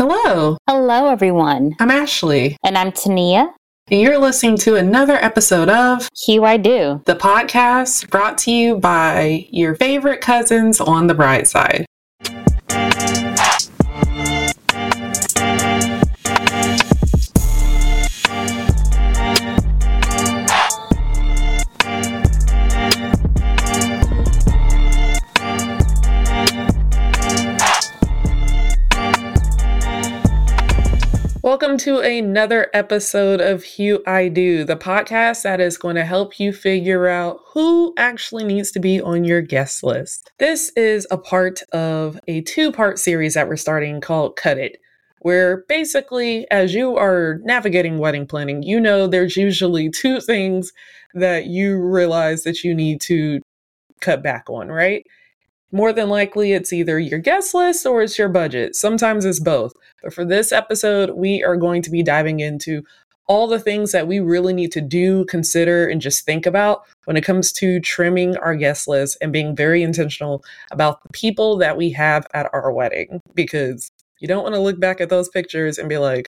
Hello, Hello, everyone. I'm Ashley, And I'm Tania. and you're listening to another episode of Hue I Do. the podcast brought to you by your favorite cousins on the bright side. To another episode of Hue I Do, the podcast that is going to help you figure out who actually needs to be on your guest list. This is a part of a two part series that we're starting called Cut It, where basically, as you are navigating wedding planning, you know there's usually two things that you realize that you need to cut back on, right? More than likely, it's either your guest list or it's your budget. Sometimes it's both. But for this episode, we are going to be diving into all the things that we really need to do, consider, and just think about when it comes to trimming our guest list and being very intentional about the people that we have at our wedding. Because you don't want to look back at those pictures and be like,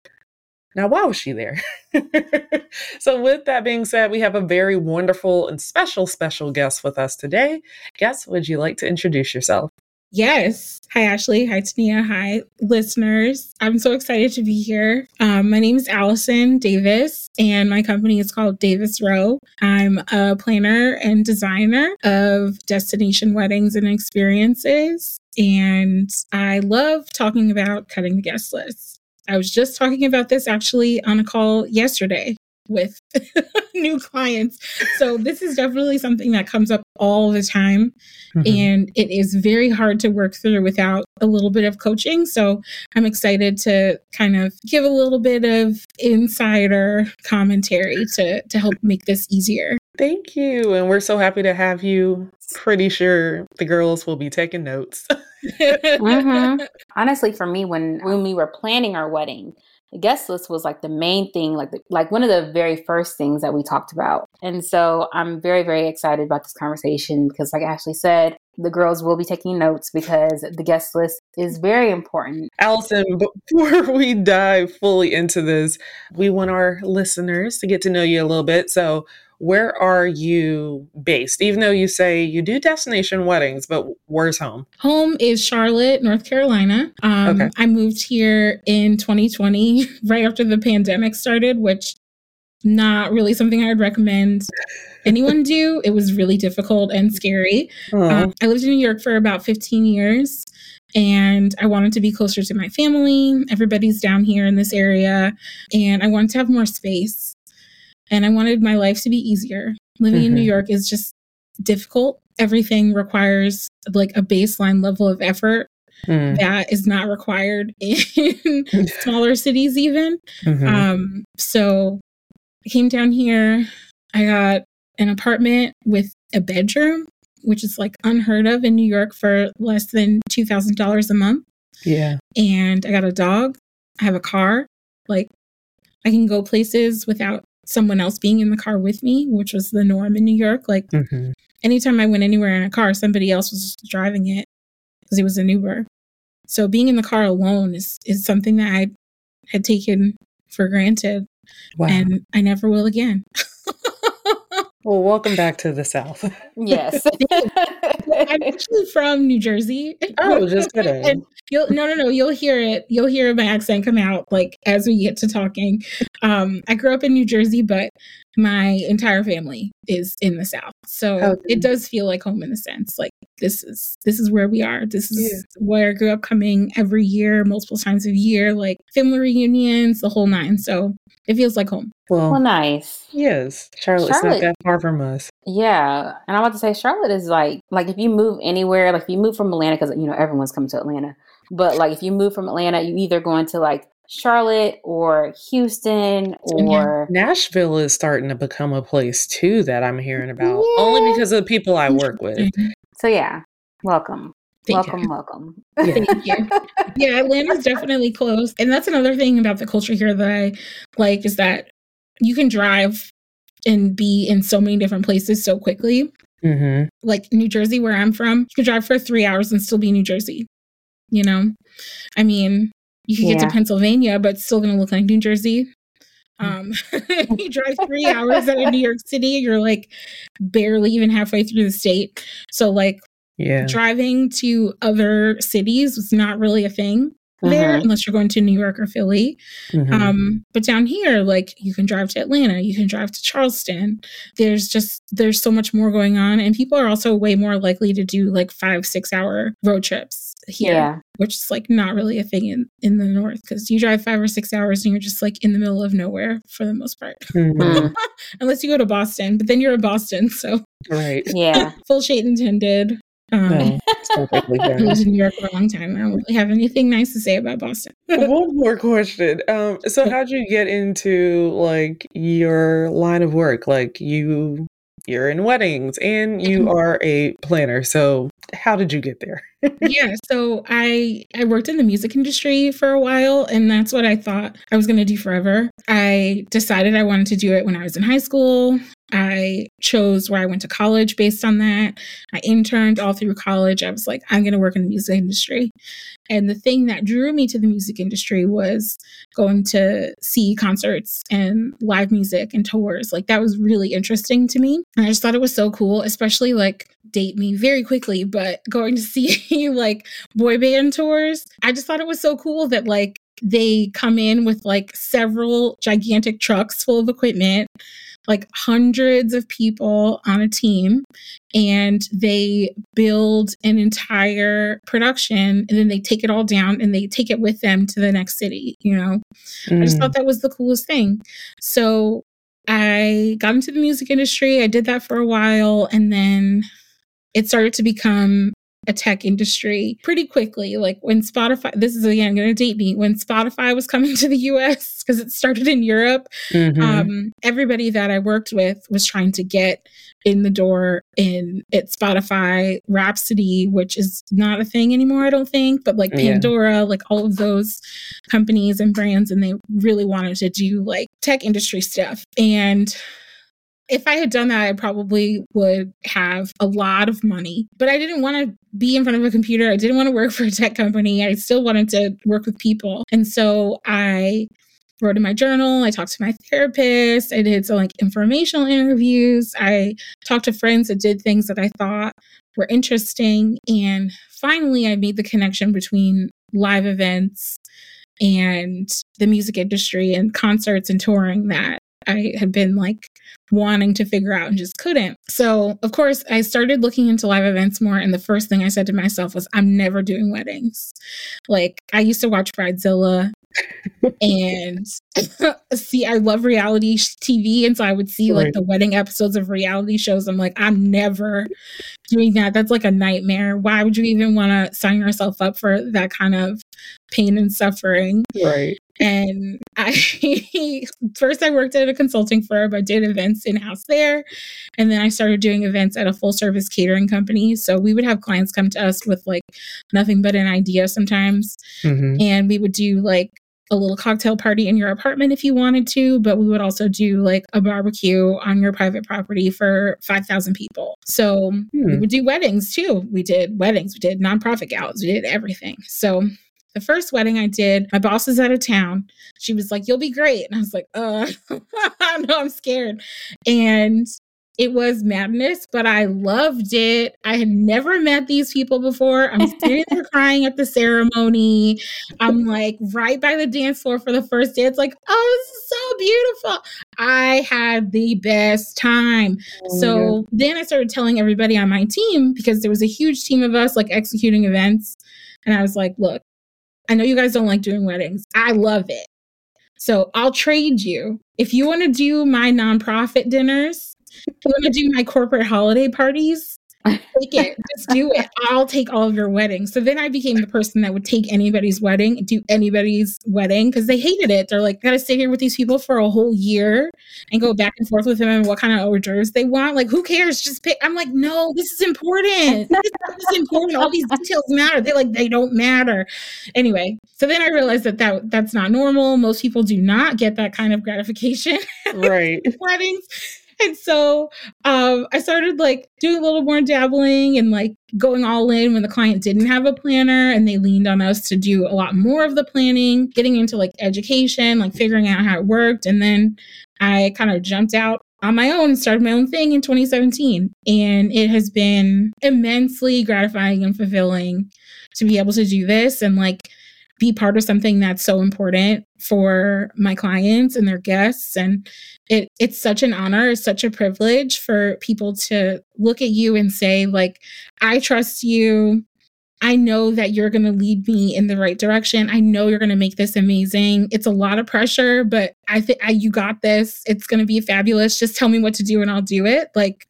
now, why was she there? so, with that being said, we have a very wonderful and special, special guest with us today. Guest, would you like to introduce yourself? Yes. Hi, Ashley. Hi, Tania. Hi, listeners. I'm so excited to be here. Um, my name is Allison Davis, and my company is called Davis Row. I'm a planner and designer of destination weddings and experiences, and I love talking about cutting the guest list. I was just talking about this actually on a call yesterday with new clients. So, this is definitely something that comes up all the time mm-hmm. and it is very hard to work through without a little bit of coaching. So I'm excited to kind of give a little bit of insider commentary to to help make this easier. Thank you. And we're so happy to have you. Pretty sure the girls will be taking notes. Mhm. Honestly, for me, when when we were planning our wedding, the guest list was like the main thing, like the, like one of the very first things that we talked about. And so I'm very very excited about this conversation because, like Ashley said, the girls will be taking notes because the guest list is very important. Allison, before we dive fully into this, we want our listeners to get to know you a little bit. So, where are you based? Even though you say you do destination weddings, but where's home? Home is Charlotte, North Carolina. Um, Okay. I moved here in 2020, right after the pandemic started, which not really something I would recommend anyone do. It was really difficult and scary. Um, I lived in New York for about 15 years and I wanted to be closer to my family. Everybody's down here in this area and I wanted to have more space and I wanted my life to be easier. Living in New Mhm. York is just difficult. Everything requires like a baseline level of effort hmm, that is not required in smaller cities, even. mhm. Um, so I came down here. I got an apartment with a bedroom, which is like unheard of in New York for less than two thousand dollars a month. yeah. And I got a dog. I have a car. Like I can go places without someone else being in the car with me, which was the norm in New York. Like hmm anytime I went anywhere in a car, somebody else was driving it because it was an Uber. So being in the car alone is is something that I had taken for granted Wow. and I never will again. well, welcome back to the South. Yes. I'm actually from New Jersey. Oh, just kidding. And you'll no no no, you'll hear it. You'll hear my accent come out like as we get to talking. Um I grew up in New Jersey, but my entire family is in the South. So Okay. it does feel like home in a sense. Like this is this is where we are. This is Yeah. where I grew up coming every year, multiple times a year, like family reunions, the whole nine. So it feels like home. well, well, nice. yes. Charlotte's not Charlotte- that far from us. Yeah, and I'm about to say Charlotte is like like if you move anywhere, like if you move from Atlanta, because you know everyone's coming to Atlanta, but like if you move from Atlanta, you either going to like Charlotte or Houston or Nashville is starting to become a place too that I'm hearing about, only because of the people I work with. Mm-hmm. so yeah. Welcome, Thank welcome, you. welcome. Thank you. yeah, Atlanta's definitely close. And that's another thing about the culture here that I like is that you can drive and be in so many different places so quickly. hmm Like New Jersey, where I'm from, you can drive for three hours and still be in New Jersey. You know, I mean, You can get to Pennsylvania, but it's still going to look like New Jersey. Um, you drive three hours out of New York City, you're like barely even halfway through the state. So, like, yeah. driving to other cities was not really a thing there Mhm. unless you're going to New York or Philly. Mhm. Um, but down here, like you can drive to Atlanta, you can drive to Charleston. There's just there's so much more going on, and people are also way more likely to do like five six hour road trips here, Yeah. which is like not really a thing in in the north because you drive five or six hours and you're just like in the middle of nowhere for the most part, Mhm. Mm. unless you go to Boston. But then you're in Boston, so Right. Yeah. full shade intended. Um, No, it's perfectly I fine. lived in New York for a long time. I don't really have anything nice to say about Boston. One more question. Um, so how'd you get into like your line of work? Like you you're in weddings and you are a planner. So how did you get there? yeah, so I I worked in the music industry for a while and that's what I thought I was going to do forever. I decided I wanted to do it when I was in high school. I chose where I went to college based on that. I interned all through college. I was like I'm going to work in the music industry. And the thing that drew me to the music industry was going to see concerts and live music and tours. Like that was really interesting to me. And I just thought it was so cool, especially like date me very quickly, but going to see like boy band tours. I just thought it was so cool that like they come in with like several gigantic trucks full of equipment, like hundreds of people on a team, and they build an entire production and then they take it all down and they take it with them to the next city, you know? I just Mm. thought that was the coolest thing. So I got into the music industry. I did that for a while and then it started to become a tech industry pretty quickly. Like when Spotify, this is again going to date me, when Spotify was coming to the US, because it started in Europe, Mhm. um, everybody that I worked with was trying to get in the door in at Spotify, Rhapsody, which is not a thing anymore, I don't think, but like Yeah. Pandora, like all of those companies and brands, and they really wanted to do like tech industry stuff. And if I had done that, I probably would have a lot of money. But I didn't want to be in front of a computer. I didn't want to work for a tech company. I still wanted to work with people. And so I wrote in my journal. I talked to my therapist. I did some like informational interviews. I talked to friends that did things that I thought were interesting. And finally, I made the connection between live events and the music industry and concerts and touring that I had been like wanting to figure out and just couldn't. So, of course, I started looking into live events more. And the first thing I said to myself was, I'm never doing weddings. Like, I used to watch Bridezilla and see, I love reality TV. And so I would see like the wedding episodes of reality shows. I'm like, I'm never doing that. That's like a nightmare. Why would you even want to sign yourself up for that kind of pain and suffering? Right. and I first I worked at a consulting firm. I did events in house there, and then I started doing events at a full service catering company. So we would have clients come to us with like nothing but an idea sometimes, Mhm. and we would do like a little cocktail party in your apartment if you wanted to, but we would also do like a barbecue on your private property for 5,000 people. So we Hmm. would do weddings too. We did weddings, we did nonprofit galas, we did everything. So the first wedding I did, my boss is out of town. She was like, You'll be great. And I was like, Uh, no, I'm scared. And it was madness, but I loved it. I had never met these people before. I'm sitting there crying at the ceremony. I'm like right by the dance floor for the first day. It's like, oh, this is so beautiful. I had the best time. Oh So then I started telling everybody on my team because there was a huge team of us like executing events. And I was like, look, I know you guys don't like doing weddings. I love it. So I'll trade you. If you want to do my nonprofit dinners, you want to do my corporate holiday parties, take it. Just do it. I'll take all of your weddings. So then I became the person that would take anybody's wedding do anybody's wedding because they hated it. They're like, gotta stay here with these people for a whole year and go back and forth with them and what kind of hors d'oeuvres they want. Like, who cares? Just pick. I'm like, no, this is important. This is important. All these details matter. They're like, they don't matter. Anyway, so then I realized that, that that's not normal. Most people do not get that kind of gratification Right. weddings. And so um, I started like doing a little more dabbling and like going all in when the client didn't have a planner and they leaned on us to do a lot more of the planning, getting into like education, like figuring out how it worked. And then I kind of jumped out on my own and started my own thing in 2017. And it has been immensely gratifying and fulfilling to be able to do this and like be part of something that's so important for my clients and their guests and it it's such an honor it's such a privilege for people to look at you and say like i trust you I know that you're going to lead me in the right direction. I know you're going to make this amazing. It's a lot of pressure, but I think you got this. It's going to be fabulous. Just tell me what to do and I'll do it. Like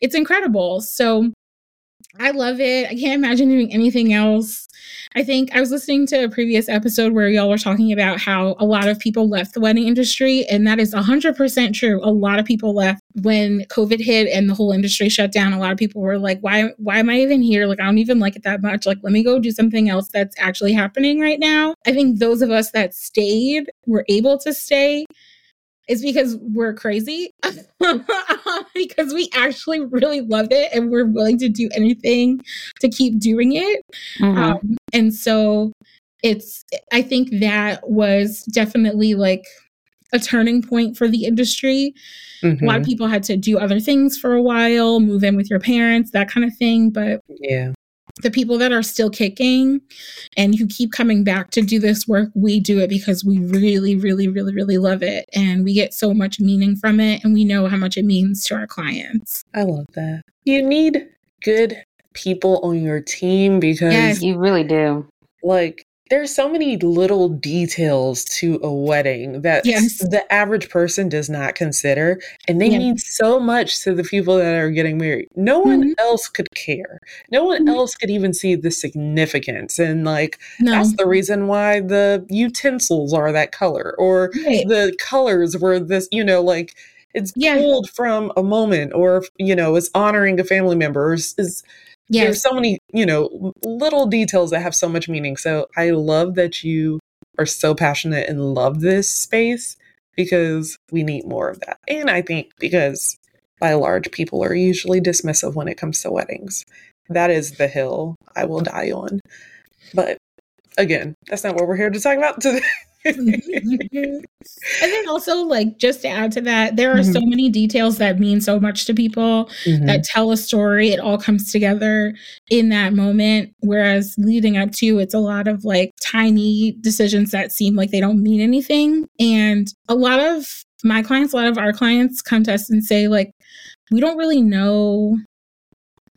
it's incredible. So I love it. I can't imagine doing anything else. I think I was listening to a previous episode where y'all were talking about how a lot of people left the wedding industry, and that is 100% true. A lot of people left when COVID hit and the whole industry shut down. A lot of people were like, "Why? Why am I even here? Like, I don't even like it that much. Like, let me go do something else that's actually happening right now." I think those of us that stayed were able to stay is because we're crazy because we actually really love it and we're willing to do anything to keep doing it mm-hmm. um, and so it's i think that was definitely like a turning point for the industry mm-hmm. a lot of mm-hmm. people had to do other things for a while move in with your parents that kind of thing but yeah the people that are still kicking and who keep coming back to do this work, we do it because we really, really, really, really love it. And we get so much meaning from it. And we know how much it means to our clients. I love that. You need good people on your team because yes, you really do. Like, there's so many little details to a wedding that yes. the average person does not consider and they mean so much to the people that are getting married no one mm-hmm. else could care no one mm-hmm. else could even see the significance and like no. that's the reason why the utensils are that color or right. the colors were this you know like it's yeah. pulled from a moment or you know it's honoring a family member is, is Yes. There's so many, you know, little details that have so much meaning. So I love that you are so passionate and love this space because we need more of that. And I think because by large, people are usually dismissive when it comes to weddings. That is the hill I will die on. But again, that's not what we're here to talk about today. and then also like just to add to that there are mm-hmm. so many details that mean so much to people mm-hmm. that tell a story it all comes together in that moment whereas leading up to it's a lot of like tiny decisions that seem like they don't mean anything and a lot of my clients a lot of our clients come to us and say like we don't really know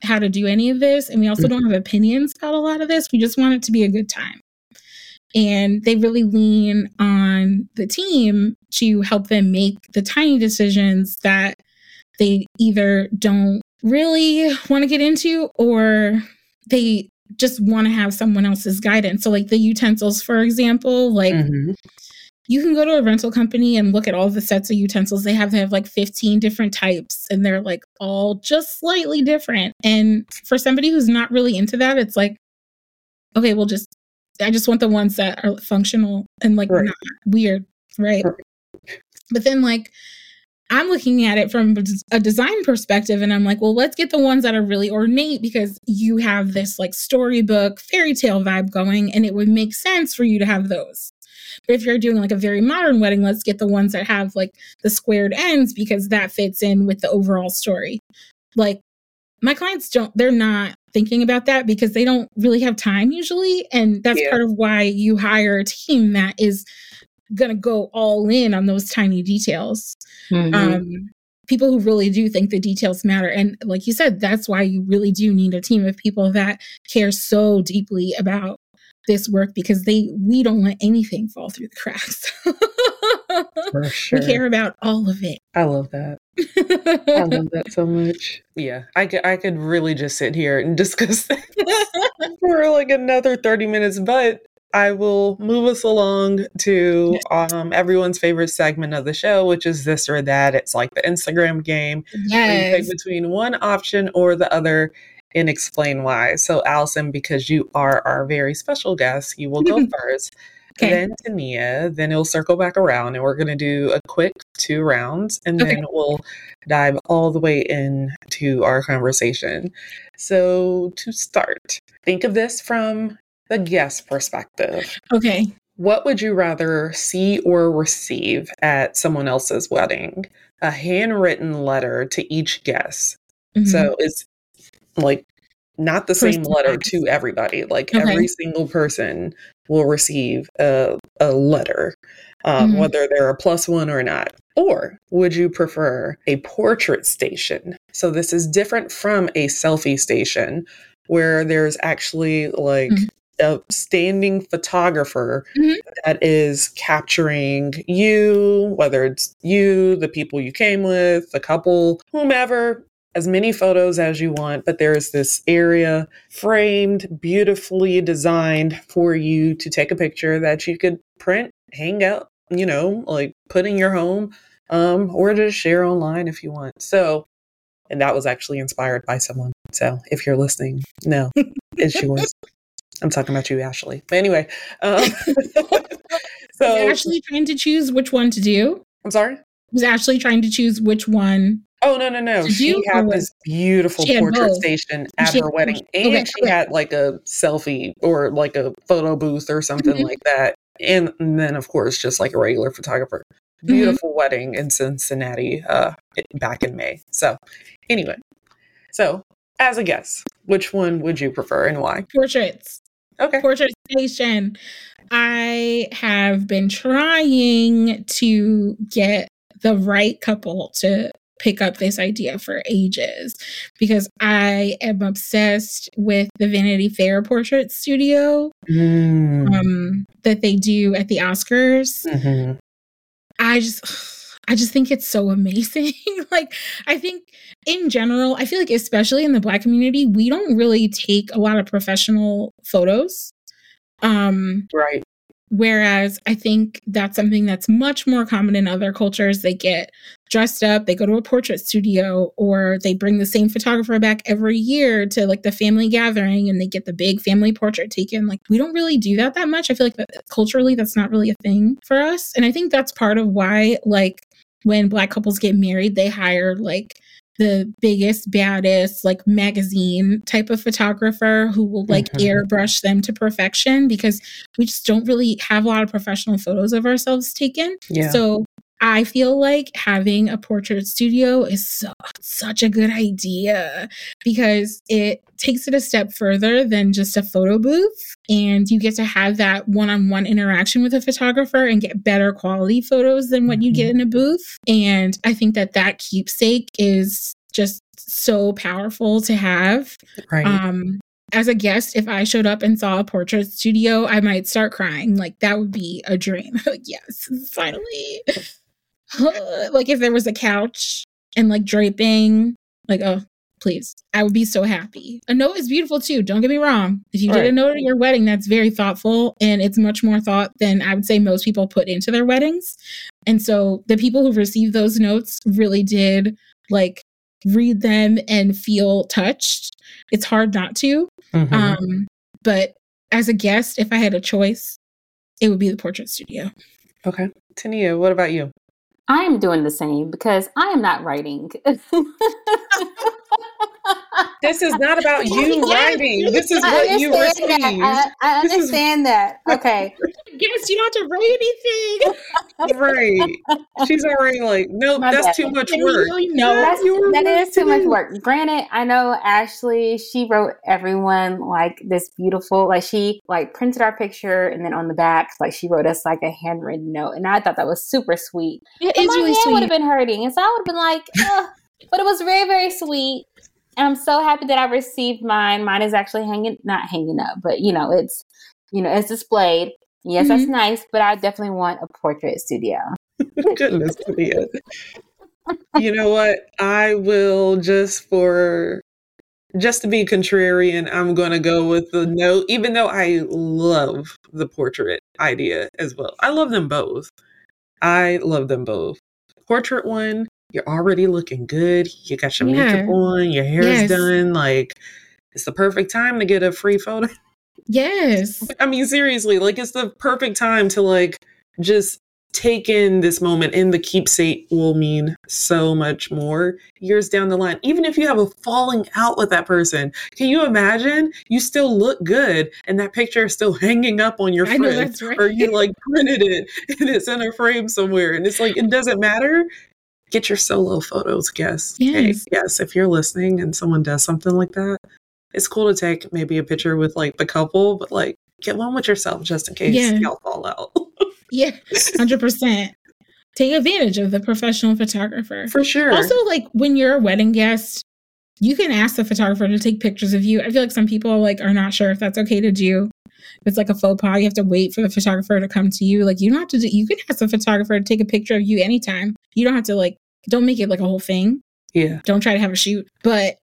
how to do any of this and we also mm-hmm. don't have opinions about a lot of this we just want it to be a good time and they really lean on the team to help them make the tiny decisions that they either don't really want to get into or they just want to have someone else's guidance. So, like the utensils, for example, like mm-hmm. you can go to a rental company and look at all the sets of utensils. They have, they have like 15 different types and they're like all just slightly different. And for somebody who's not really into that, it's like, okay, we'll just I just want the ones that are functional and like right. not weird, right? right? But then like I'm looking at it from a design perspective and I'm like, well, let's get the ones that are really ornate because you have this like storybook fairy tale vibe going and it would make sense for you to have those. But if you're doing like a very modern wedding, let's get the ones that have like the squared ends because that fits in with the overall story. Like my clients don't, they're not thinking about that because they don't really have time usually. And that's yeah. part of why you hire a team that is going to go all in on those tiny details. Mm-hmm. Um, people who really do think the details matter. And like you said, that's why you really do need a team of people that care so deeply about this work because they we don't let anything fall through the cracks. For sure. We care about all of it. I love that. I love that so much. Yeah, I could I could really just sit here and discuss for like another 30 minutes, but I will move us along to um, everyone's favorite segment of the show, which is this or that. It's like the Instagram game. Yes. you pick between one option or the other and explain why. So, Allison, because you are our very special guest, you will go first. Okay. Then Tania, then it'll circle back around and we're going to do a quick two rounds and Okay. then we'll dive all the way into our conversation. So, to start, think of this from the guest perspective. Okay. What would you rather see or receive at someone else's wedding? A handwritten letter to each guest. Mhm. So it's like not the same letter to everybody. Like Okay. every single person will receive a, a letter, um, Mhm. whether they're a plus one or not. Or would you prefer a portrait station? So this is different from a selfie station where there's actually like Mhm. a standing photographer Mhm. that is capturing you, whether it's you, the people you came with, the couple, whomever, as many photos as you want, but there's this area framed, beautifully designed for you to take a picture that you could print, hang out, you know, like put in your home, um, or just share online if you want. So, and that was actually inspired by someone. So if you're listening, no, it's yours. I'm talking about you, Ashley. But anyway, um, so Ashley trying to choose which one to do? I'm sorry. Was Ashley trying to choose which one? Oh no no no! Did She had this beautiful portrait both. station at She her wedding, both. and Okay, she okay. had like a selfie or like a photo booth or something Mhm. like that. And, and then of course just like a regular photographer. Mm-hmm. Beautiful wedding in Cincinnati uh, back in May. So anyway, so as a guess, which one would you prefer and why? Portraits. Okay. Portrait station. I have been trying to get the right couple to pick up this idea for ages because I am obsessed with the Vanity Fair portrait studio Mm. um, that they do at the Oscars. Mhm. I just I just think it's so amazing. like I think in general, I feel like especially in the black community, we don't really take a lot of professional photos. Um Right. Whereas I think that's something that's much more common in other cultures. They get dressed up, they go to a portrait studio or they bring the same photographer back every year to like the family gathering and they get the big family portrait taken. Like we don't really do that that much. I feel like that culturally that's not really a thing for us. And I think that's part of why like when black couples get married, they hire like the biggest, baddest, like magazine type of photographer who will like Mhm. airbrush them to perfection because we just don't really have a lot of professional photos of ourselves taken. Yeah. So I feel like having a portrait studio is so, such a good idea because it takes it a step further than just a photo booth. And you get to have that one on one interaction with a photographer and get better quality photos than what you get in a booth. And I think that that keepsake is just so powerful to have. right. Um, as a guest, if I showed up and saw a portrait studio, I might start crying. Like that would be a dream. like, yes, finally. like if there was a couch and like draping, like oh, please, I would be so happy. A note is beautiful too. Don't get me wrong. If you did a Right. note at your wedding, that's very thoughtful and it's much more thought than I would say most people put into their weddings. And so the people who received those notes really did like read them and feel touched. It's hard not to. Mhm. Um, but as a guest, if I had a choice, it would be the portrait studio. okay. Tania, what about you? I am doing the same because I am not writing. This is not about you writing. This is what you understand received. that. I, I This is- understand that. Okay. Yes, you don't have to write anything. right. She's already like, nope, My that's bad. too much work. know, That's, that is too much work. Granted, I know Ashley, she wrote everyone like this beautiful, like she like printed our picture and then on the back, like she wrote us like a handwritten note. And I thought that was super sweet. it But is my really hand would have been hurting. And so I would have been like, Ugh. but it was very, very sweet. And I'm so happy that I received mine. Mine is actually hanging, not hanging up, but you know, it's, you know, it's displayed. Yes, that's Mm-hmm. nice, but I definitely want a portrait studio. Goodness. You know what? I will just for just to be contrarian, I'm going to go with the note, even though I love the portrait idea as well. I love them both. I love them both. Portrait one, you're already looking good. You got your makeup on, your hair Yes. done. Like, it's the perfect time to get a free photo. Yes. I mean, seriously, like, it's the perfect time to, like, just take in this moment and the keepsake will mean so much more years down the line. Even if you have a falling out with that person, can you imagine you still look good and that picture is still hanging up on your fridge right. or you like printed it and it's in a frame somewhere and it's like, it doesn't matter. Get your solo photos, guess. Yes. Hey, yes, if you're listening and someone does something like that, it's cool to take maybe a picture with like the couple, but like get one with yourself just in case yeah. y'all fall out. yeah, 100%. Take advantage of the professional photographer. For sure. Also, like when you're a wedding guest, you can ask the photographer to take pictures of you. I feel like some people like are not sure if that's okay to do. If it's like a faux pas, you have to wait for the photographer to come to you. Like you don't have to do, you can ask the photographer to take a picture of you anytime. You don't have to like don't make it like a whole thing. Yeah. Don't try to have a shoot. But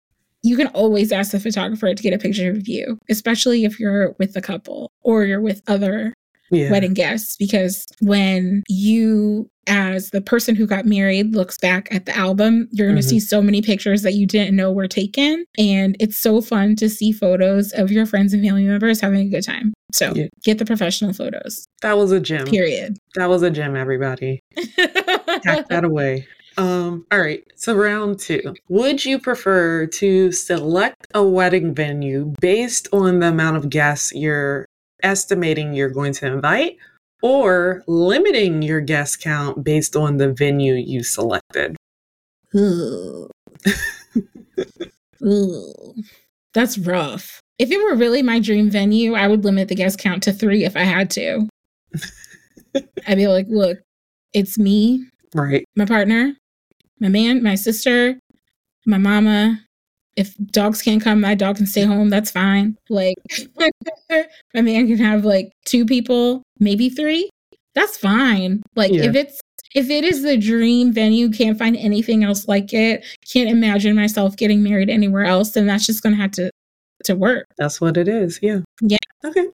you can always ask the photographer to get a picture of you, especially if you're with a couple or you're with other yeah. wedding guests. Because when you, as the person who got married, looks back at the album, you're going to mm-hmm. see so many pictures that you didn't know were taken. And it's so fun to see photos of your friends and family members having a good time. So yeah. get the professional photos. That was a gem. Period. That was a gem, everybody. Pack that away. Um, all right, so round two. Would you prefer to select a wedding venue based on the amount of guests you're estimating you're going to invite, or limiting your guest count based on the venue you selected? Ooh. Ooh. That's rough. If it were really my dream venue, I would limit the guest count to three if I had to. I'd be like, look, it's me, right? My partner, my man, my sister, my mama. If dogs can't come, my dog can stay home. That's fine. Like, my man can have like two people, maybe three. That's fine. Like, yeah. if it's if it is the dream venue, can't find anything else like it, can't imagine myself getting married anywhere else, then that's just gonna have to to work. That's what it is. Yeah. Yeah. Okay.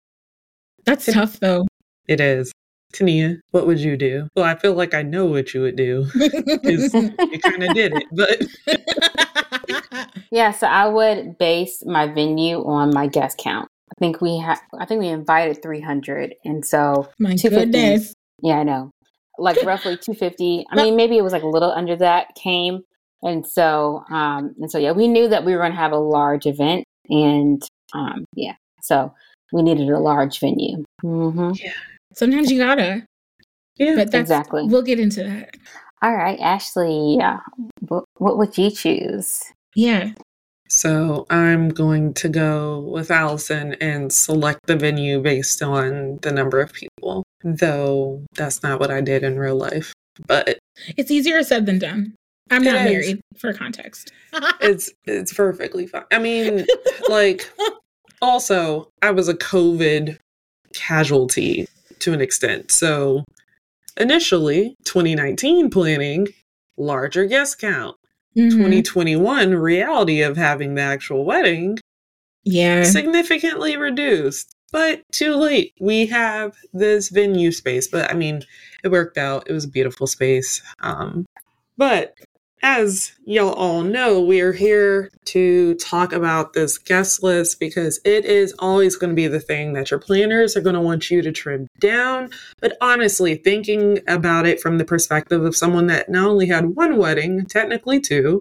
That's it, tough though. It is. Tania, what would you do? Well, I feel like I know what you would do because you kind of did it, but yeah. So I would base my venue on my guest count. I think we had, I think we invited 300, and so my goodness, yeah, I know, like roughly 250. I mean, maybe it was like a little under that came, and so, um, and so yeah, we knew that we were going to have a large event, and um, yeah, so we needed a large venue. Mm-hmm. Yeah. Sometimes you gotta. Yeah, but that's, exactly. We'll get into that. All right, Ashley. Yeah. What, what would you choose? Yeah. So I'm going to go with Allison and select the venue based on the number of people, though that's not what I did in real life. But it's easier said than done. I'm not married for context. it's it's perfectly fine. I mean, like also I was a COVID casualty to an extent. So initially, 2019 planning, larger guest count. Mm-hmm. 2021 reality of having the actual wedding yeah significantly reduced but too late we have this venue space but i mean it worked out it was a beautiful space um but as y'all all know, we are here to talk about this guest list because it is always going to be the thing that your planners are going to want you to trim down. But honestly, thinking about it from the perspective of someone that not only had one wedding, technically two,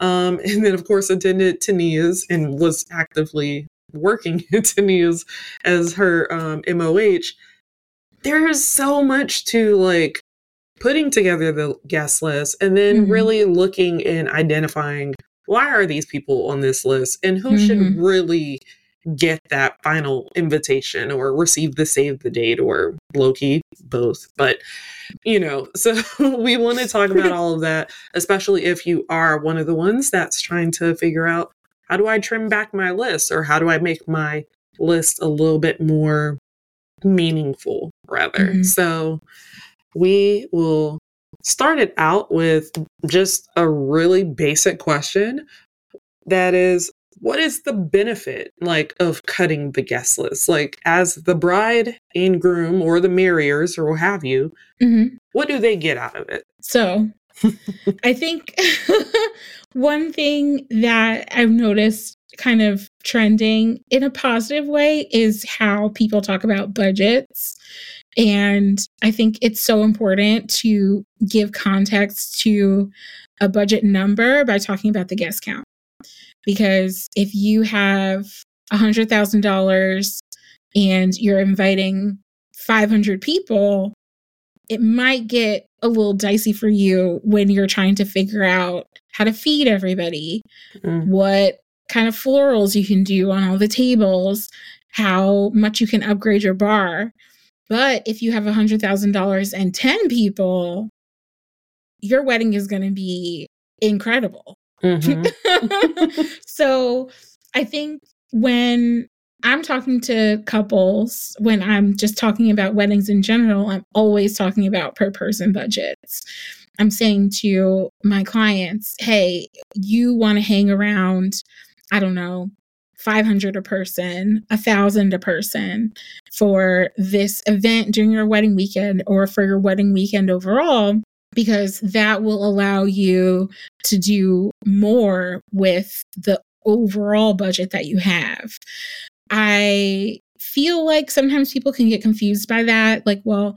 um, and then of course attended Tania's and was actively working at Tania's as her um, MOH, there's so much to like putting together the guest list and then mm-hmm. really looking and identifying why are these people on this list and who mm-hmm. should really get that final invitation or receive the save the date or Loki both but you know so we want to talk about all of that especially if you are one of the ones that's trying to figure out how do I trim back my list or how do I make my list a little bit more meaningful rather mm-hmm. so we will start it out with just a really basic question that is what is the benefit like of cutting the guest list? Like as the bride and groom or the marriers or what have you mm-hmm. what do they get out of it? So i think one thing that i've noticed kind of trending in a positive way is how people talk about budgets And I think it's so important to give context to a budget number by talking about the guest count. Because if you have $100,000 and you're inviting 500 people, it might get a little dicey for you when you're trying to figure out how to feed everybody, mm. what kind of florals you can do on all the tables, how much you can upgrade your bar. But if you have $100,000 and 10 people, your wedding is going to be incredible. Mm-hmm. so I think when I'm talking to couples, when I'm just talking about weddings in general, I'm always talking about per person budgets. I'm saying to my clients, hey, you want to hang around, I don't know, 500 a person, a thousand a person for this event during your wedding weekend or for your wedding weekend overall, because that will allow you to do more with the overall budget that you have. I feel like sometimes people can get confused by that. Like, well,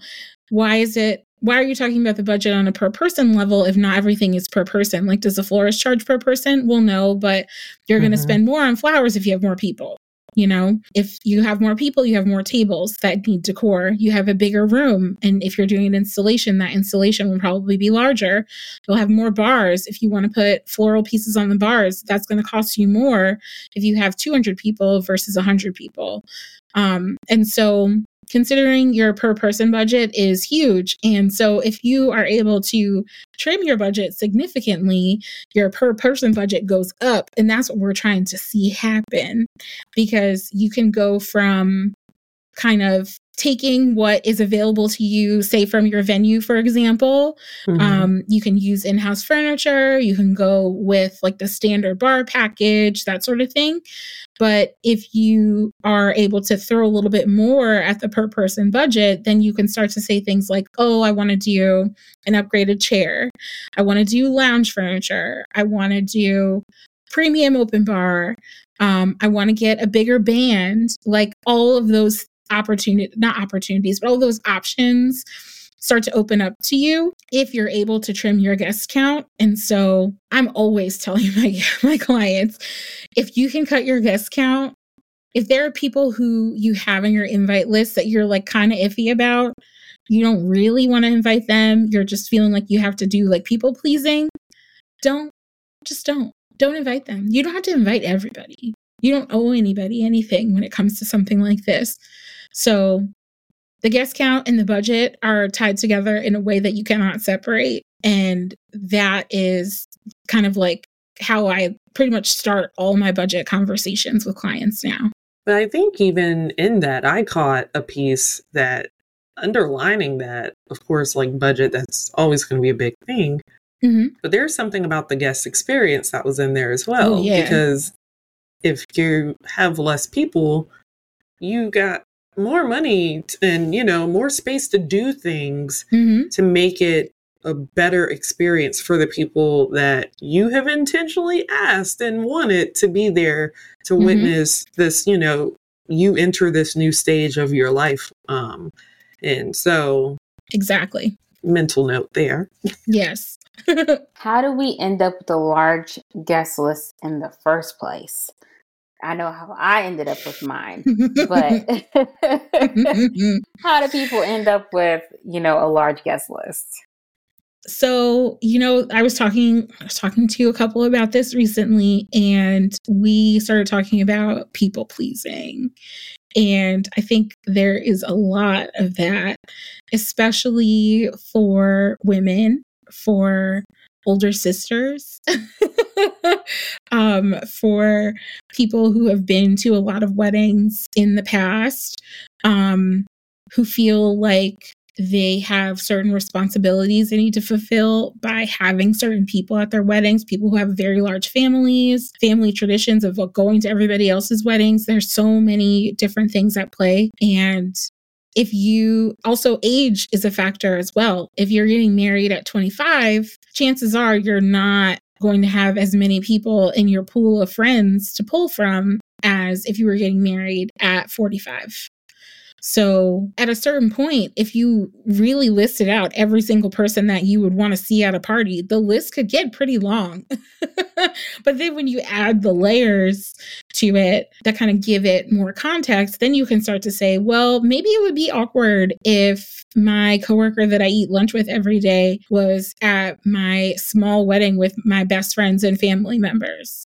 why is it why are you talking about the budget on a per person level if not everything is per person? Like, does a florist charge per person? Well, no, but you're mm-hmm. going to spend more on flowers if you have more people. You know, if you have more people, you have more tables that need decor, you have a bigger room. And if you're doing an installation, that installation will probably be larger. You'll have more bars. If you want to put floral pieces on the bars, that's going to cost you more if you have 200 people versus 100 people. Um, and so considering your per person budget is huge. And so if you are able to trim your budget significantly, your per person budget goes up. And that's what we're trying to see happen because you can go from kind of taking what is available to you, say from your venue, for example. Mm-hmm. Um, you can use in house furniture, you can go with like the standard bar package, that sort of thing. But if you are able to throw a little bit more at the per person budget, then you can start to say things like, oh, I want to do an upgraded chair. I want to do lounge furniture. I want to do premium open bar. Um, I want to get a bigger band. Like all of those opportunity not opportunities but all those options start to open up to you if you're able to trim your guest count. And so i'm always telling my my clients if you can cut your guest count if there are people who you have on your invite list that you're like kind of iffy about you don't really want to invite them you're just feeling like you have to do like people pleasing don't just don't don't invite them. You don't have to invite everybody. You don't owe anybody anything when it comes to something like this so the guest count and the budget are tied together in a way that you cannot separate. And that is kind of like how I pretty much start all my budget conversations with clients now. But I think even in that, I caught a piece that underlining that, of course, like budget, that's always going to be a big thing. Mm-hmm. But there's something about the guest experience that was in there as well. Oh, yeah. Because if you have less people, you got more money and you know more space to do things mm-hmm. to make it a better experience for the people that you have intentionally asked and wanted to be there to mm-hmm. witness this you know you enter this new stage of your life um and so exactly mental note there yes how do we end up with a large guest list in the first place I know how I ended up with mine, but how do people end up with, you know, a large guest list? So, you know, I was talking I was talking to a couple about this recently and we started talking about people pleasing. And I think there is a lot of that, especially for women, for older sisters, um, for people who have been to a lot of weddings in the past, um, who feel like they have certain responsibilities they need to fulfill by having certain people at their weddings, people who have very large families, family traditions of going to everybody else's weddings. There's so many different things at play. And if you also age is a factor as well. If you're getting married at 25, chances are you're not going to have as many people in your pool of friends to pull from as if you were getting married at 45. So at a certain point, if you really listed out every single person that you would want to see at a party, the list could get pretty long. but then when you add the layers to it that kind of give it more context, then you can start to say, well, maybe it would be awkward if my coworker that I eat lunch with every day was at my small wedding with my best friends and family members.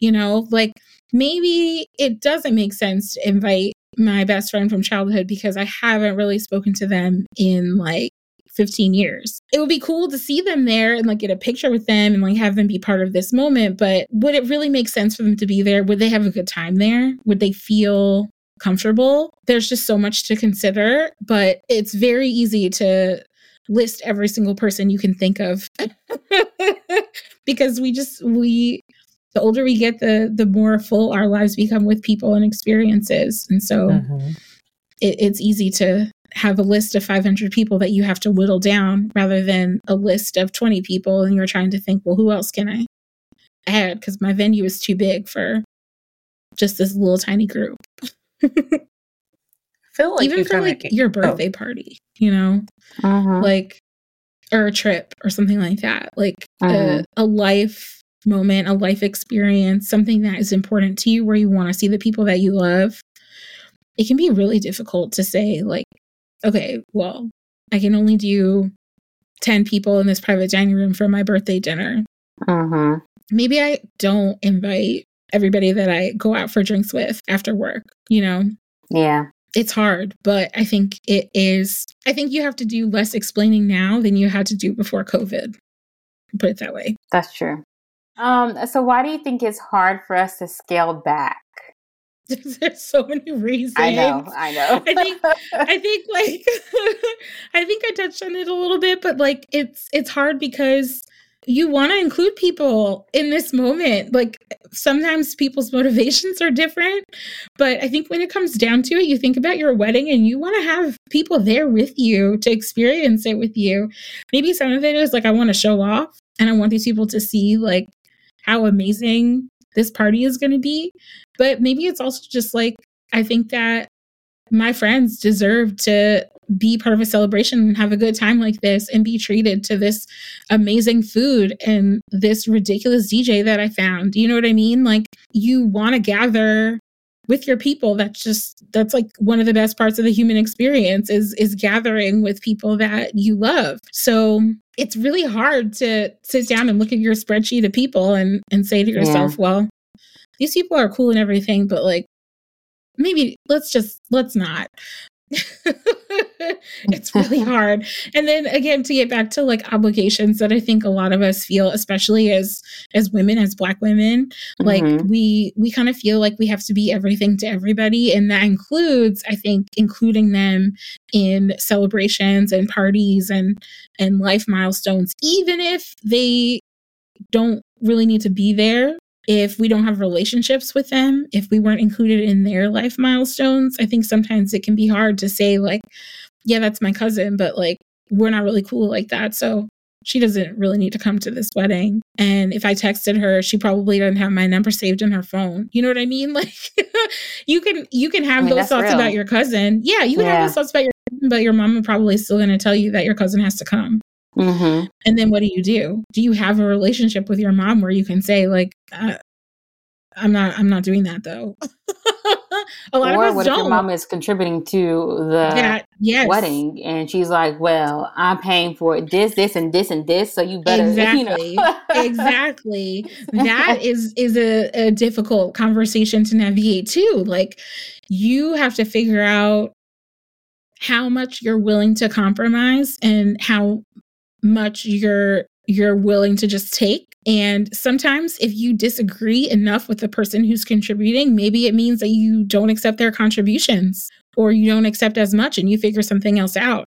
You know, like maybe it doesn't make sense to invite my best friend from childhood because I haven't really spoken to them in like 15 years. It would be cool to see them there and like get a picture with them and like have them be part of this moment. But would it really make sense for them to be there? Would they have a good time there? Would they feel comfortable? There's just so much to consider, but it's very easy to list every single person you can think of because we just we the older we get, the the more full our lives become with people and experiences. And so mm-hmm. it, it's easy to have a list of 500 people that you have to whittle down rather than a list of 20 people and you're trying to think, well, who else can I add? Because my venue is too big for just this little tiny group. feel like even for like your oh. birthday oh. party, you know, uh-huh. like or a trip or something like that, like uh-huh. a, a life moment, a life experience, something that is important to you where you want to see the people that you love, it can be really difficult to say, like, okay, well, I can only do 10 people in this private dining room for my birthday dinner. Uh-huh. Maybe I don't invite everybody that I go out for drinks with after work, you know? Yeah. It's hard, but I think it is. I think you have to do less explaining now than you had to do before COVID. Put it that way. That's true. Um, so why do you think it's hard for us to scale back? There's so many reasons. I know, I know. I think I think like I think I touched on it a little bit, but like it's it's hard because you want to include people in this moment. Like sometimes people's motivations are different, but I think when it comes down to it, you think about your wedding and you want to have people there with you to experience it with you. Maybe some of it is like I want to show off and I want these people to see like how amazing this party is going to be. But maybe it's also just like, I think that my friends deserve to be part of a celebration and have a good time like this and be treated to this amazing food and this ridiculous DJ that I found. You know what I mean? Like, you want to gather with your people that's just that's like one of the best parts of the human experience is is gathering with people that you love so it's really hard to sit down and look at your spreadsheet of people and and say to yourself, yeah. well, these people are cool and everything, but like maybe let's just let's not. it's really hard. And then again to get back to like obligations that I think a lot of us feel especially as as women as black women, mm-hmm. like we we kind of feel like we have to be everything to everybody and that includes I think including them in celebrations and parties and and life milestones even if they don't really need to be there if we don't have relationships with them, if we weren't included in their life milestones, I think sometimes it can be hard to say, like, yeah, that's my cousin, but like, we're not really cool like that. So she doesn't really need to come to this wedding. And if I texted her, she probably doesn't have my number saved in her phone. You know what I mean? Like you can you can have I mean, those thoughts real. about your cousin. Yeah, you can yeah. have those thoughts about your cousin, but your mom is probably still gonna tell you that your cousin has to come. Mm-hmm. And then what do you do? Do you have a relationship with your mom where you can say like, uh, "I'm not, I'm not doing that though." a lot or of us what don't. if your mom is contributing to the that, yes. wedding and she's like, "Well, I'm paying for this, this, and this, and this, so you better." Exactly, you know. exactly. That is is a, a difficult conversation to navigate too. Like, you have to figure out how much you're willing to compromise and how much you're you're willing to just take. And sometimes if you disagree enough with the person who's contributing maybe it means that you don't accept their contributions or you don't accept as much and you figure something else out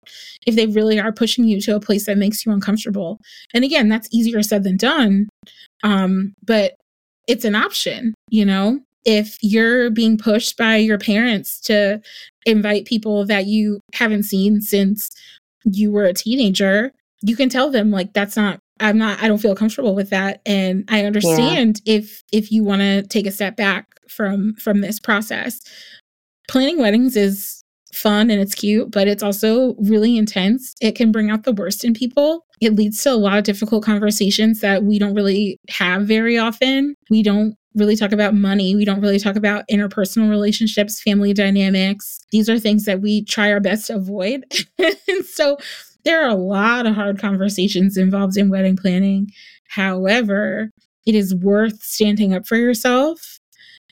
if they really are pushing you to a place that makes you uncomfortable. And again that's easier said than done um, but it's an option you know? If you're being pushed by your parents to invite people that you haven't seen since you were a teenager you can tell them like that's not i'm not i don't feel comfortable with that and i understand yeah. if if you want to take a step back from from this process planning weddings is fun and it's cute, but it's also really intense. It can bring out the worst in people. It leads to a lot of difficult conversations that we don't really have very often. We don't really talk about money. We don't really talk about interpersonal relationships, family dynamics. These are things that we try our best to avoid. and so there are a lot of hard conversations involved in wedding planning. However, it is worth standing up for yourself,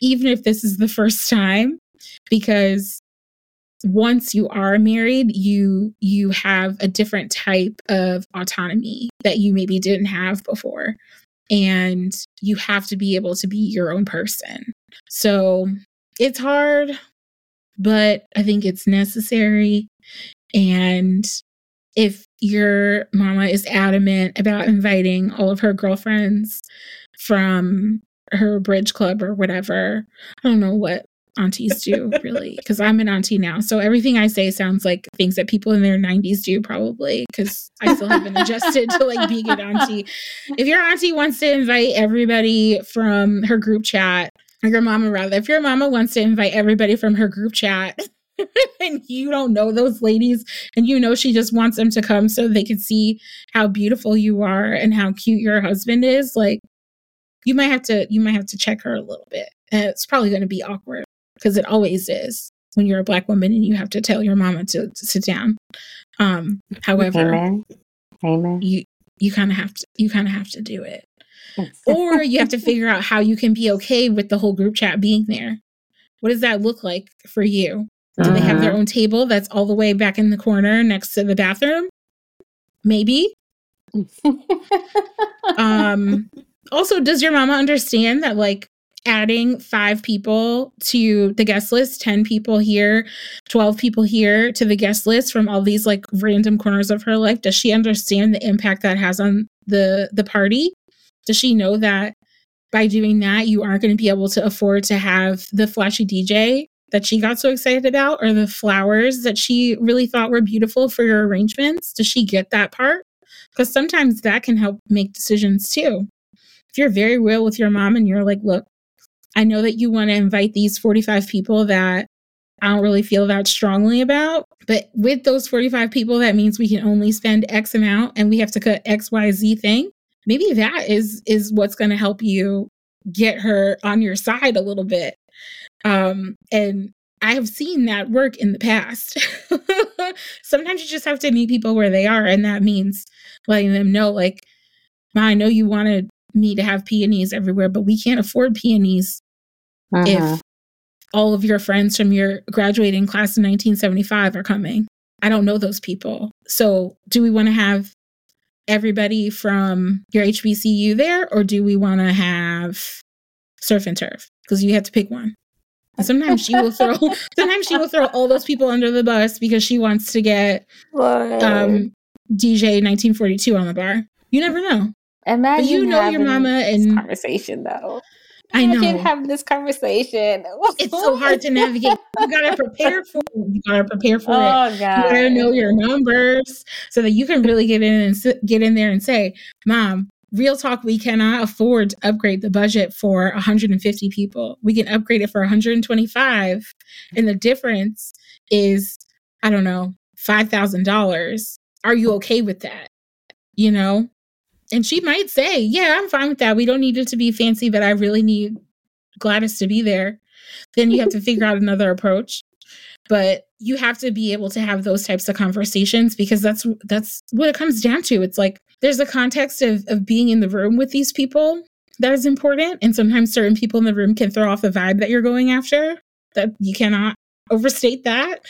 even if this is the first time, because once you are married you you have a different type of autonomy that you maybe didn't have before and you have to be able to be your own person. So it's hard, but I think it's necessary. And if your mama is adamant about inviting all of her girlfriends from her bridge club or whatever, I don't know what aunties do really because i'm an auntie now. So everything i say sounds like things that people in their 90s do probably because i still haven't adjusted to like being an auntie. If your auntie wants to invite everybody from her group chat or your mama rather if your mama wants to invite everybody from her group chat and you don't know those ladies and you know she just wants them to come so they can see how beautiful you are and how cute your husband is like you might have to you might have to check her a little bit and it's probably going to be awkward because it always is when you're a black woman and you have to tell your mama to, to sit down. Um, however, Amen. Amen. you you kind of have to you kind of have to do it, or you have to figure out how you can be okay with the whole group chat being there. What does that look like for you? Do they have their Mhm. own table that's all the way back in the corner next to the bathroom? Maybe. Um, also, does your mama understand that like adding five people to the guest list, 10 people here, 12 people here to the guest list from all these like random corners of her life, does she understand the impact that has on the the party? Does she know that by doing that you aren't going to be able to afford to have the flashy DJ that she got so excited about or the flowers that she really thought were beautiful for your arrangements? Does she get that part? Because sometimes that can help make decisions too. If you're very real with your mom and you're like, look, I know that you want to invite these 45 people that I don't really feel that strongly about, but with those 45 people, that means we can only spend X amount and we have to cut XYZ thing. Maybe that is is what's going to help you get her on your side a little bit. Um, and I have seen that work in the past. Sometimes you just have to meet people where they are, and that means letting them know, like, I know you wanted me to have peonies everywhere, but we can't afford peonies Mhm. if all of your friends from your graduating class in 1975 are coming. I don't know those people. So, do we want to have everybody from your HBCU there, or do we want to have surf and turf? Because you have to pick one. Sometimes she will throw. sometimes she will throw all those people under the bus because she wants to get um, DJ 1942 on the bar. You never know. Imagine you know your mama this and- conversation though. I Imagine know. having this conversation. It's so hard to navigate. You gotta prepare for it. You gotta prepare for it. Oh You gotta know your numbers so that you can really get in and sit, get in there and say, "Mom, real talk, we cannot afford to upgrade the budget for 150 people. We can upgrade it for 125, and the difference is, I don't know, five thousand dollars. Are you okay with that? You know?" And she might say, "Yeah, I'm fine with that. We don't need it to be fancy, but I really need Gladys to be there." Then you have to figure out another approach but you have to be able to have those types of conversations because that's that's what it comes down to it's like there's a context of of being in the room with these people that is important. And sometimes certain people in the room can throw off the vibe that you're going after that you cannot overstate that.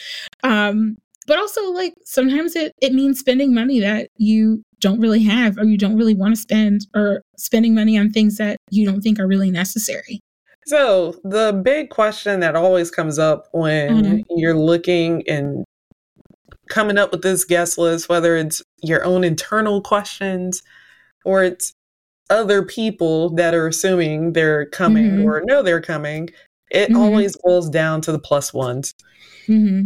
Um but also like sometimes it it means spending money that you don't really have or you don't really want to spend or spending money on things that you don't think are really necessary. So, the big question that always comes up when Mhm. you're looking and coming up with this guest list, whether it's your own internal questions or it's other people that are assuming they're coming Mhm. or know they're coming, it Mhm. always boils down to the plus ones. hmm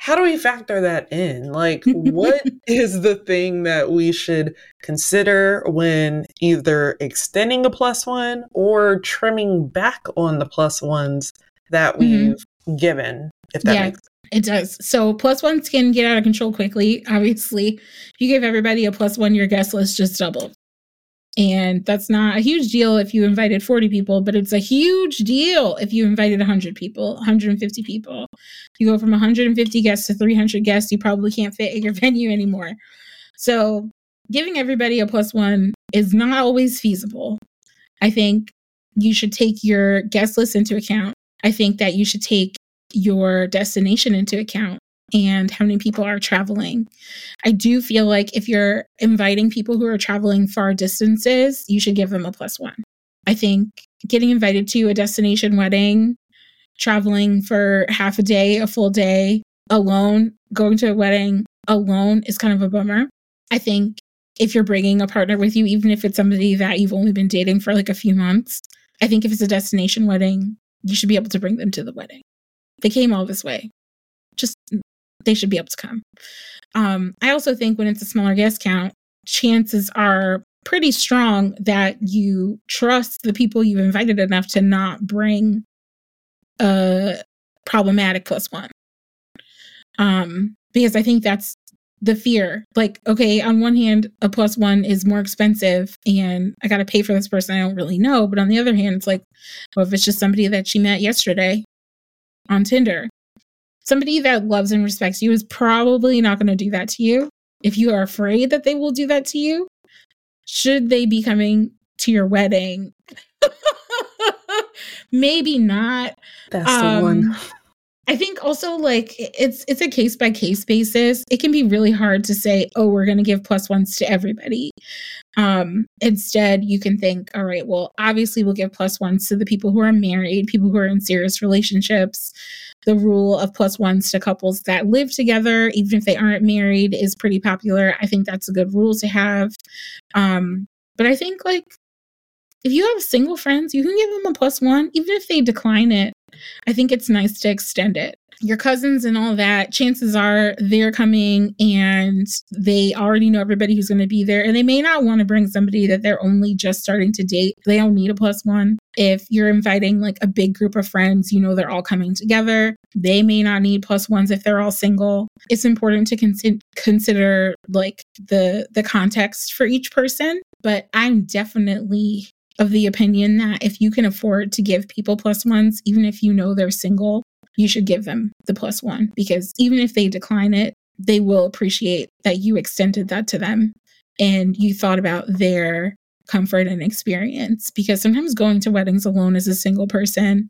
How do we factor that in? Like, what is the thing that we should consider when either extending a plus one or trimming back on the plus ones that Mhm. we've given? If that Yeah. makes It does. So plus ones can get out of control quickly. Obviously, if you give everybody a plus one, your guest list just doubled. And that's not a huge deal if you invited 40 people, but it's a huge deal if you invited 100 people, 150 people. You go from 150 guests to 300 guests, you probably can't fit in your venue anymore. So, giving everybody a plus one is not always feasible. I think you should take your guest list into account. I think that you should take your destination into account and how many people are traveling. I do feel like if you're inviting people who are traveling far distances, you should give them a plus one. I think getting invited to a destination wedding, traveling for half a day, a full day alone, going to a wedding alone is kind of a bummer. I think if you're bringing a partner with you, even if it's somebody that you've only been dating for like a few months, I think if it's a destination wedding, you should be able to bring them to the wedding. They came all this way. Just they should be able to come. Um, I also think when it's a smaller guest count, chances are pretty strong that you trust the people you've invited enough to not bring a problematic plus one. Um, because I think that's the fear. Like, okay, on one hand, a plus one is more expensive and I got to pay for this person I don't really know. But on the other hand, it's like, well, if it's just somebody that she met yesterday on Tinder, somebody that loves and respects you is probably not going to do that to you. If you are afraid that they will do that to you, should they be coming to your wedding? Maybe not. That's um, the one. I think also like it's it's a case by case basis. It can be really hard to say, "Oh, we're going to give plus ones to everybody." Um, instead, you can think, "All right, well, obviously we'll give plus ones to the people who are married, people who are in serious relationships." The rule of plus ones to couples that live together, even if they aren't married, is pretty popular. I think that's a good rule to have. Um, but I think like if you have single friends, you can give them a plus one, even if they decline it. I think it's nice to extend it. Your cousins and all that, chances are they're coming and they already know everybody who's going to be there. And they may not want to bring somebody that they're only just starting to date. They don't need a plus one. If you're inviting like a big group of friends, you know they're all coming together. They may not need plus ones if they're all single. It's important to con- consider like the the context for each person. But I'm definitely of the opinion that if you can afford to give people plus ones, even if you know they're single, you should give them the plus one because even if they decline it, they will appreciate that you extended that to them and you thought about their comfort and experience. Because sometimes going to weddings alone as a single person,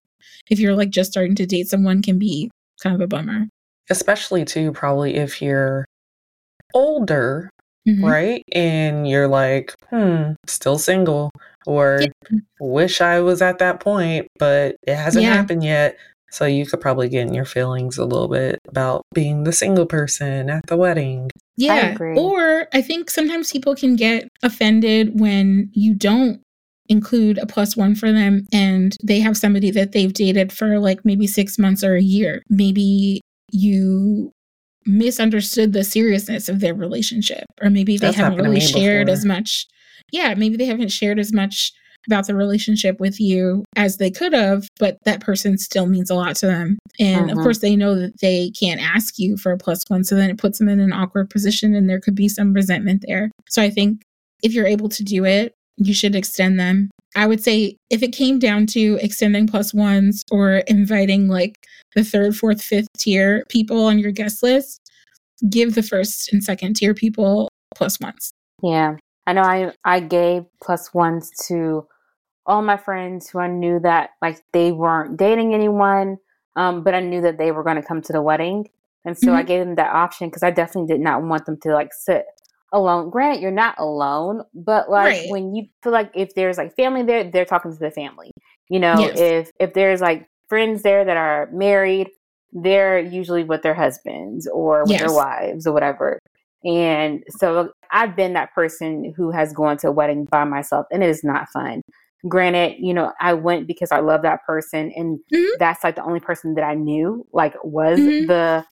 if you're like just starting to date someone, can be kind of a bummer. Especially, too, probably if you're older Mm-hmm. right? And you're like, hmm, still single, or yeah. wish I was at that point, but it hasn't yeah. happened yet. So you could probably get in your feelings a little bit about being the single person at the wedding. Yeah. I or I think sometimes people can get offended when you don't include a plus one for them and they have somebody that they've dated for like maybe six months or a year. Maybe you misunderstood the seriousness of their relationship or maybe they That's haven't really shared before. as much yeah maybe they haven't shared as much about the relationship with you as they could have but that person still means a lot to them and uh-huh. of mm-hmm. course they know that they can't ask you for a plus one so then it puts them in an awkward position and there could be some resentment there so i think if you're able to do it you should extend them I would say if it came down to extending plus ones or inviting like the third, fourth, fifth tier people on your guest list, give the first and second tier people plus ones. Yeah. I know I I gave plus ones to all my friends who I knew that like they weren't dating anyone, um, but I knew that they were going to come to the wedding. And so mm-hmm. I gave them that option because I definitely did not want them to like sit alone. Granted, you're not alone, but like right. when you feel like if there's like family there, they're talking to the family. You know, yes. if if there's like friends there that are married, they're usually with their husbands or with yes. their wives or whatever. And so I've been that person who has gone to a wedding by myself and it is not fun. Granted, you know, I went because I love that person and mm-hmm. that's like the only person that I knew like was mm-hmm. the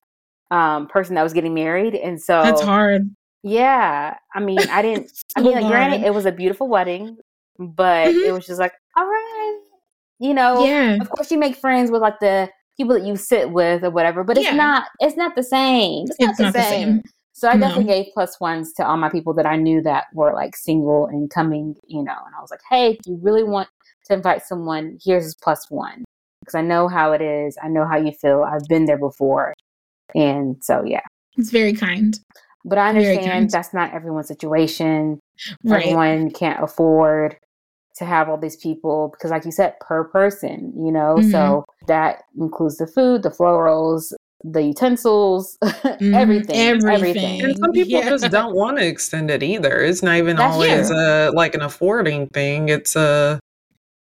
um person that was getting married. And so That's hard. Yeah. I mean, I didn't, I mean, like, granted, it was a beautiful wedding, but mm-hmm. it was just like, all right. You know, yeah. of course, you make friends with like the people that you sit with or whatever, but it's not it's not the same. It's, It's not, the, same. So I No. definitely gave plus ones to all my people that I knew that were like single and coming, you know, and I was like, hey, if you really want to invite someone, here's plus one. Because I know how it is. I know how you feel. I've been there before. And so yeah. It's very kind. But I understand that's not everyone's situation. Right. Everyone can't afford to have all these people because, like you said, per person, you know. Mhm. So that includes the food, the florals, the utensils, Mhm. everything, everything. Everything. And some people Yeah. just don't want to extend it either. It's not even That's always true. uh like an affording thing. It's a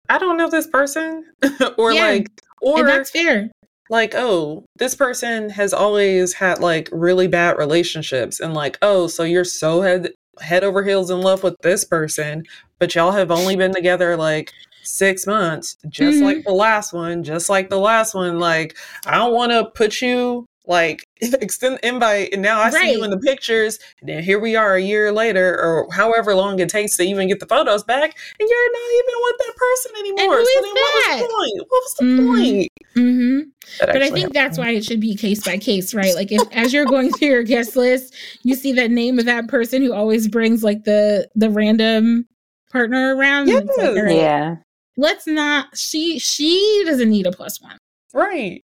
I don't know this person or Yeah. like or and that's fair. like oh this person has always had like really bad relationships and like oh so you're so head head over heels in love with this person but y'all have only been together like six months just Mhm. like the last one just like the last one like i don't want to put you like extend the invite and now i see you in the pictures and then here we are a year later or however long it takes to even get the photos back and you're not even with that person anymore who so is then what was the point what was the Mhm. point hmm But I think happened. that's why it should be case by case, right? Like if as you're going through your guest list, you see that name of that person who always brings like the the random partner around. and it's like, Yes. all right, Yeah. Let's not. She she doesn't need a plus one. Right.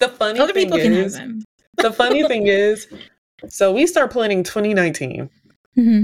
The funny Other thing people can have is, them. the funny thing is, so we start planning 2019. hmm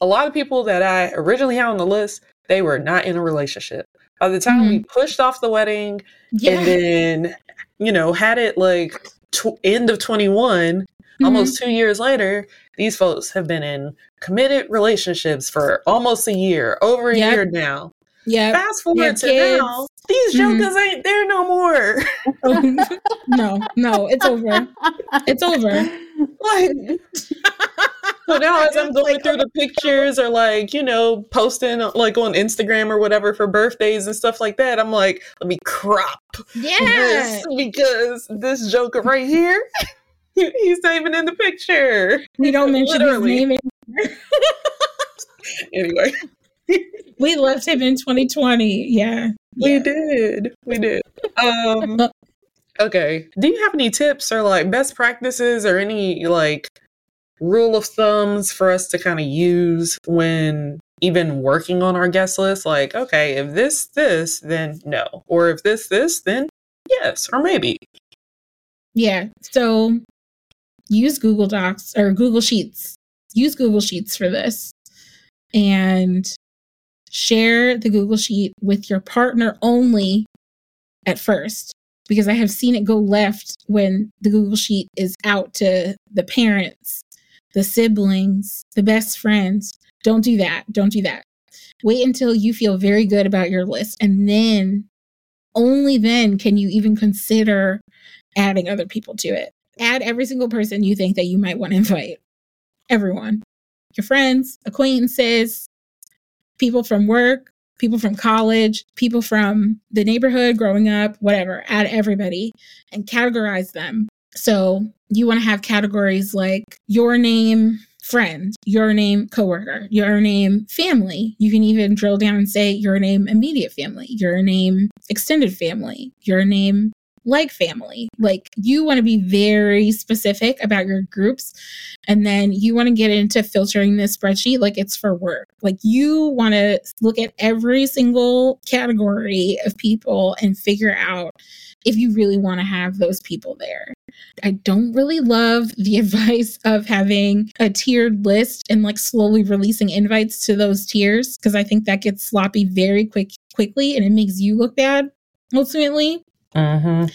A lot of people that I originally had on the list, they were not in a relationship. By the time we pushed off the wedding Yeah. and then, you know, had it like tw- end of 21, Mhm. almost two years later, these folks have been in committed relationships for almost a year, over a Yep. year now. Yeah. Fast forward have to kids. now, these Mhm. jokers ain't there no more. no, no, it's over. It's over. like, So now as I'm going like, through the pictures or like, you know, posting like on Instagram or whatever for birthdays and stuff like that, I'm like, let me crop Yeah. this because this joker right here, he's not even in the picture. We don't mention Literally. his name. Anymore. Anyway, We left him in 2020. Yeah. we Yeah. did. We did. Um okay. Do you have any tips or like best practices or any like rule of thumbs for us to kind of use when even working on our guest list like okay if this this then no or if this this then yes or maybe Yeah. So use Google Docs or Google Sheets. Use Google Sheets for this and share the Google Sheet with your partner only at first because I have seen it go left when the Google Sheet is out to the parents, the siblings, the best friends. Don't do that. Don't do that. Wait until you feel very good about your list and then only then can you even consider adding other people to it. Add every single person you think that you might want to invite. Everyone. Your friends, acquaintances, people from work, people from college, people from the neighborhood growing up, whatever. Add everybody and categorize them. So you want to have categories like your name, friend, your name, coworker, your name, family. You can even drill down and say your name, immediate family, your name, extended family, your name, like family. Like you want to be very specific about your groups. And then you want to get into filtering this spreadsheet like it's for work. Like you want to look at every single category of people and figure out if you really want to have those people there. I don't really love the advice of having a tiered list and like slowly releasing invites to those tiers because I think that gets sloppy very quick quickly and it makes you look bad ultimately mm-hmm.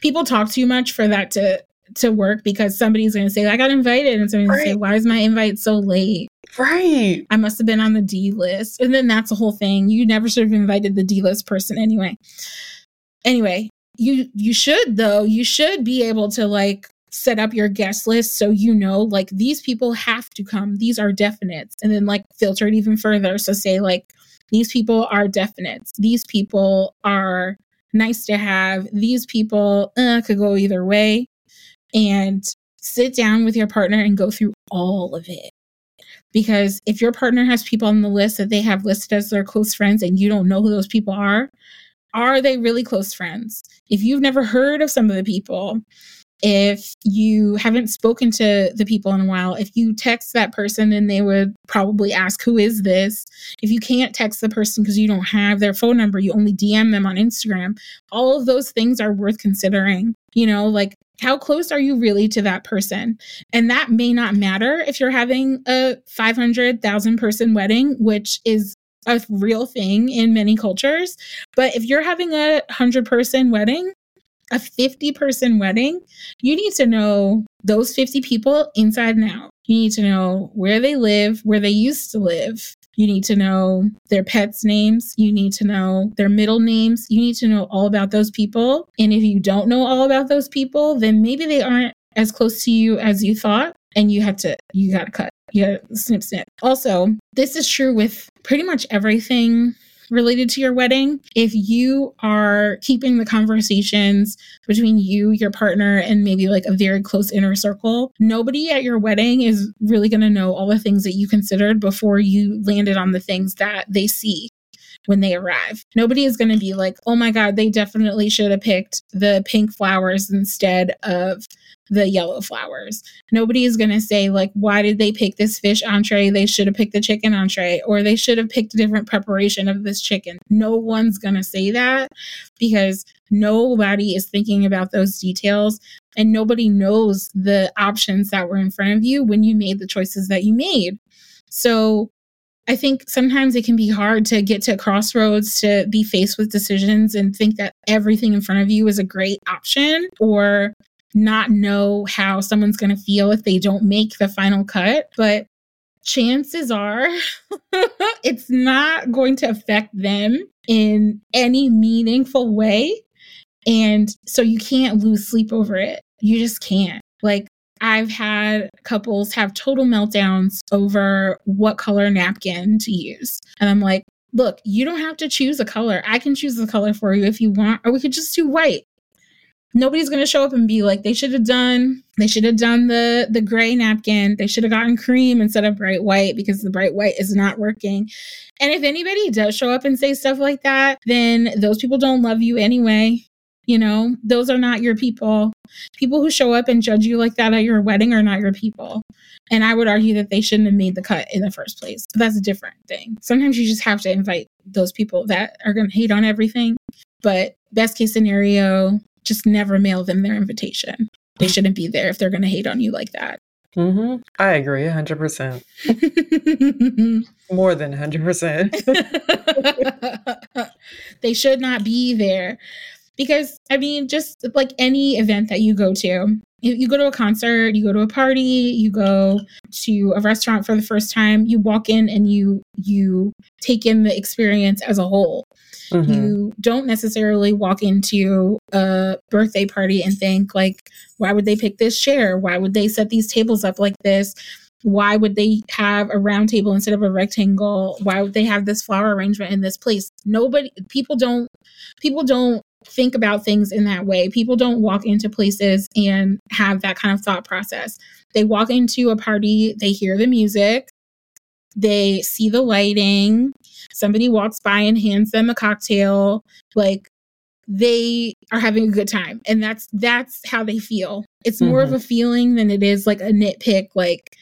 people talk too much for that to to work because somebody's going to say I got invited and somebody's going to say why is my invite so late? right I must have been on the D list. And then that's the whole thing. You never should have invited the D list person anyway. Anyway, you you should though. You should be able to like set up your guest list so you know like these people have to come. These are definites. And then like filter it even further. So say like these people are definites. These people are nice to have. These people uh, could go either way. And sit down with your partner and go through all of it. Because if your partner has people on the list that they have listed as their close friends and you don't know who those people are, are they really close friends? If you've never heard of some of the people, if you haven't spoken to the people in a while, if you text that person and they would probably ask, Who is this? If you can't text the person because you don't have their phone number, you only DM them on Instagram, all of those things are worth considering. You know, like how close are you really to that person? And that may not matter if you're having a 500,000 person wedding, which is a real thing in many cultures. But if you're having a 100 person wedding, a 50 person wedding, you need to know those 50 people inside and out. You need to know where they live, where they used to live. You need to know their pets' names. You need to know their middle names. You need to know all about those people. And if you don't know all about those people, then maybe they aren't as close to you as you thought. And you have to, you got to cut. You got to snip, snip. Also, this is true with pretty much everything related to your wedding, if you are keeping the conversations between you, your partner, and maybe like a very close inner circle, nobody at your wedding is really going to know all the things that you considered before you landed on the things that they see when they arrive. Nobody is going to be like, oh my God, they definitely should have picked the pink flowers instead of the yellow flowers. Nobody is going to say, like, why did they pick this fish entree? They should have picked the chicken entree, or they should have picked a different preparation of this chicken. No one's going to say that because nobody is thinking about those details and nobody knows the options that were in front of you when you made the choices that you made. So, I think sometimes it can be hard to get to a crossroads to be faced with decisions and think that everything in front of you is a great option or not know how someone's going to feel if they don't make the final cut. But chances are it's not going to affect them in any meaningful way. And so you can't lose sleep over it. You just can't. Like, I've had couples have total meltdowns over what color napkin to use. And I'm like, look, you don't have to choose a color. I can choose the color for you if you want, or we could just do white nobody's going to show up and be like they should have done they should have done the the gray napkin. They should have gotten cream instead of bright white because the bright white is not working. And if anybody does show up and say stuff like that then those people don't love you anyway. You know those are not your people. People who show up and judge you like that at your wedding are not your people. And i would argue that they shouldn't have made the cut in the first place. But that's a different thing. Sometimes you just have to invite those people that are going to hate on everything. But best case scenario just never mail them their invitation. They shouldn't be there if they're going to hate on you like that. Mm-hmm. I agree 100%. More than 100%. they should not be there. Because, I mean, just like any event that you go to, you go to a concert, you go to a party, you go to a restaurant for the first time, you walk in and you you take in the experience as a whole. Mm-hmm. You don't necessarily walk into a birthday party and think like why would they pick this chair? Why would they set these tables up like this? Why would they have a round table instead of a rectangle? Why would they have this flower arrangement in this place? Nobody people don't people don't think about things in that way. People don't walk into places and have that kind of thought process. They walk into a party, they hear the music, they see the lighting, somebody walks by and hands them a cocktail, like they are having a good time. And that's that's how they feel. It's more mm-hmm. of a feeling than it is like a nitpick like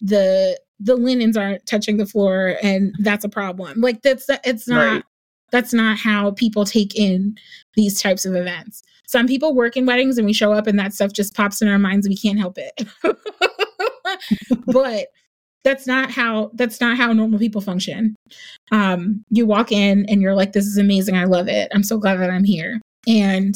the the linens aren't touching the floor and that's a problem. Like that's it's not right. That's not how people take in these types of events. Some people work in weddings and we show up and that stuff just pops in our minds we can't help it. but that's not how that's not how normal people function. Um, you walk in and you're like, this is amazing. I love it. I'm so glad that I'm here. And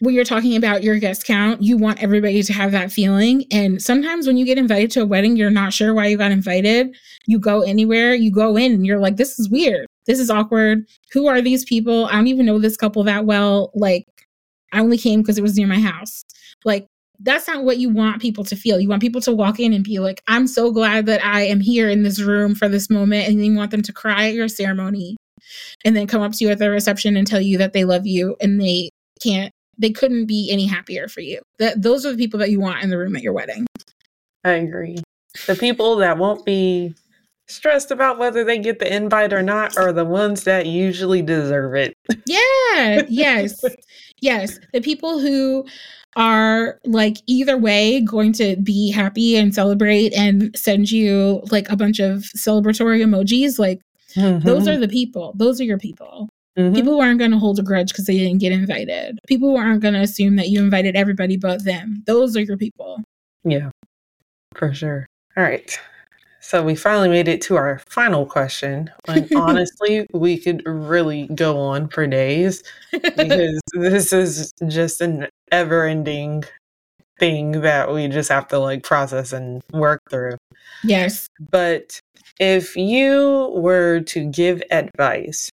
when you're talking about your guest count, you want everybody to have that feeling. And sometimes when you get invited to a wedding, you're not sure why you got invited. You go anywhere, you go in and you're like, this is weird this is awkward. Who are these people? I don't even know this couple that well. Like, I only came because it was near my house. Like, that's not what you want people to feel. You want people to walk in and be like, I'm so glad that I am here in this room for this moment. And you want them to cry at your ceremony and then come up to you at the reception and tell you that they love you and they can't, they couldn't be any happier for you. That those are the people that you want in the room at your wedding. I agree. The people that won't be stressed about whether they get the invite or not are the ones that usually deserve it. Yeah, yes. yes. The people who are like either way going to be happy and celebrate and send you like a bunch of celebratory emojis like mm-hmm. those are the people those are your people mm-hmm. people who aren't going to hold a grudge because they didn't get invited people who aren't going to assume that you invited everybody but them those are your people yeah for sure all right so we finally made it to our final question. And honestly, we could really go on for days because this is just an ever ending thing that we just have to like process and work through. Yes. But if you were to give advice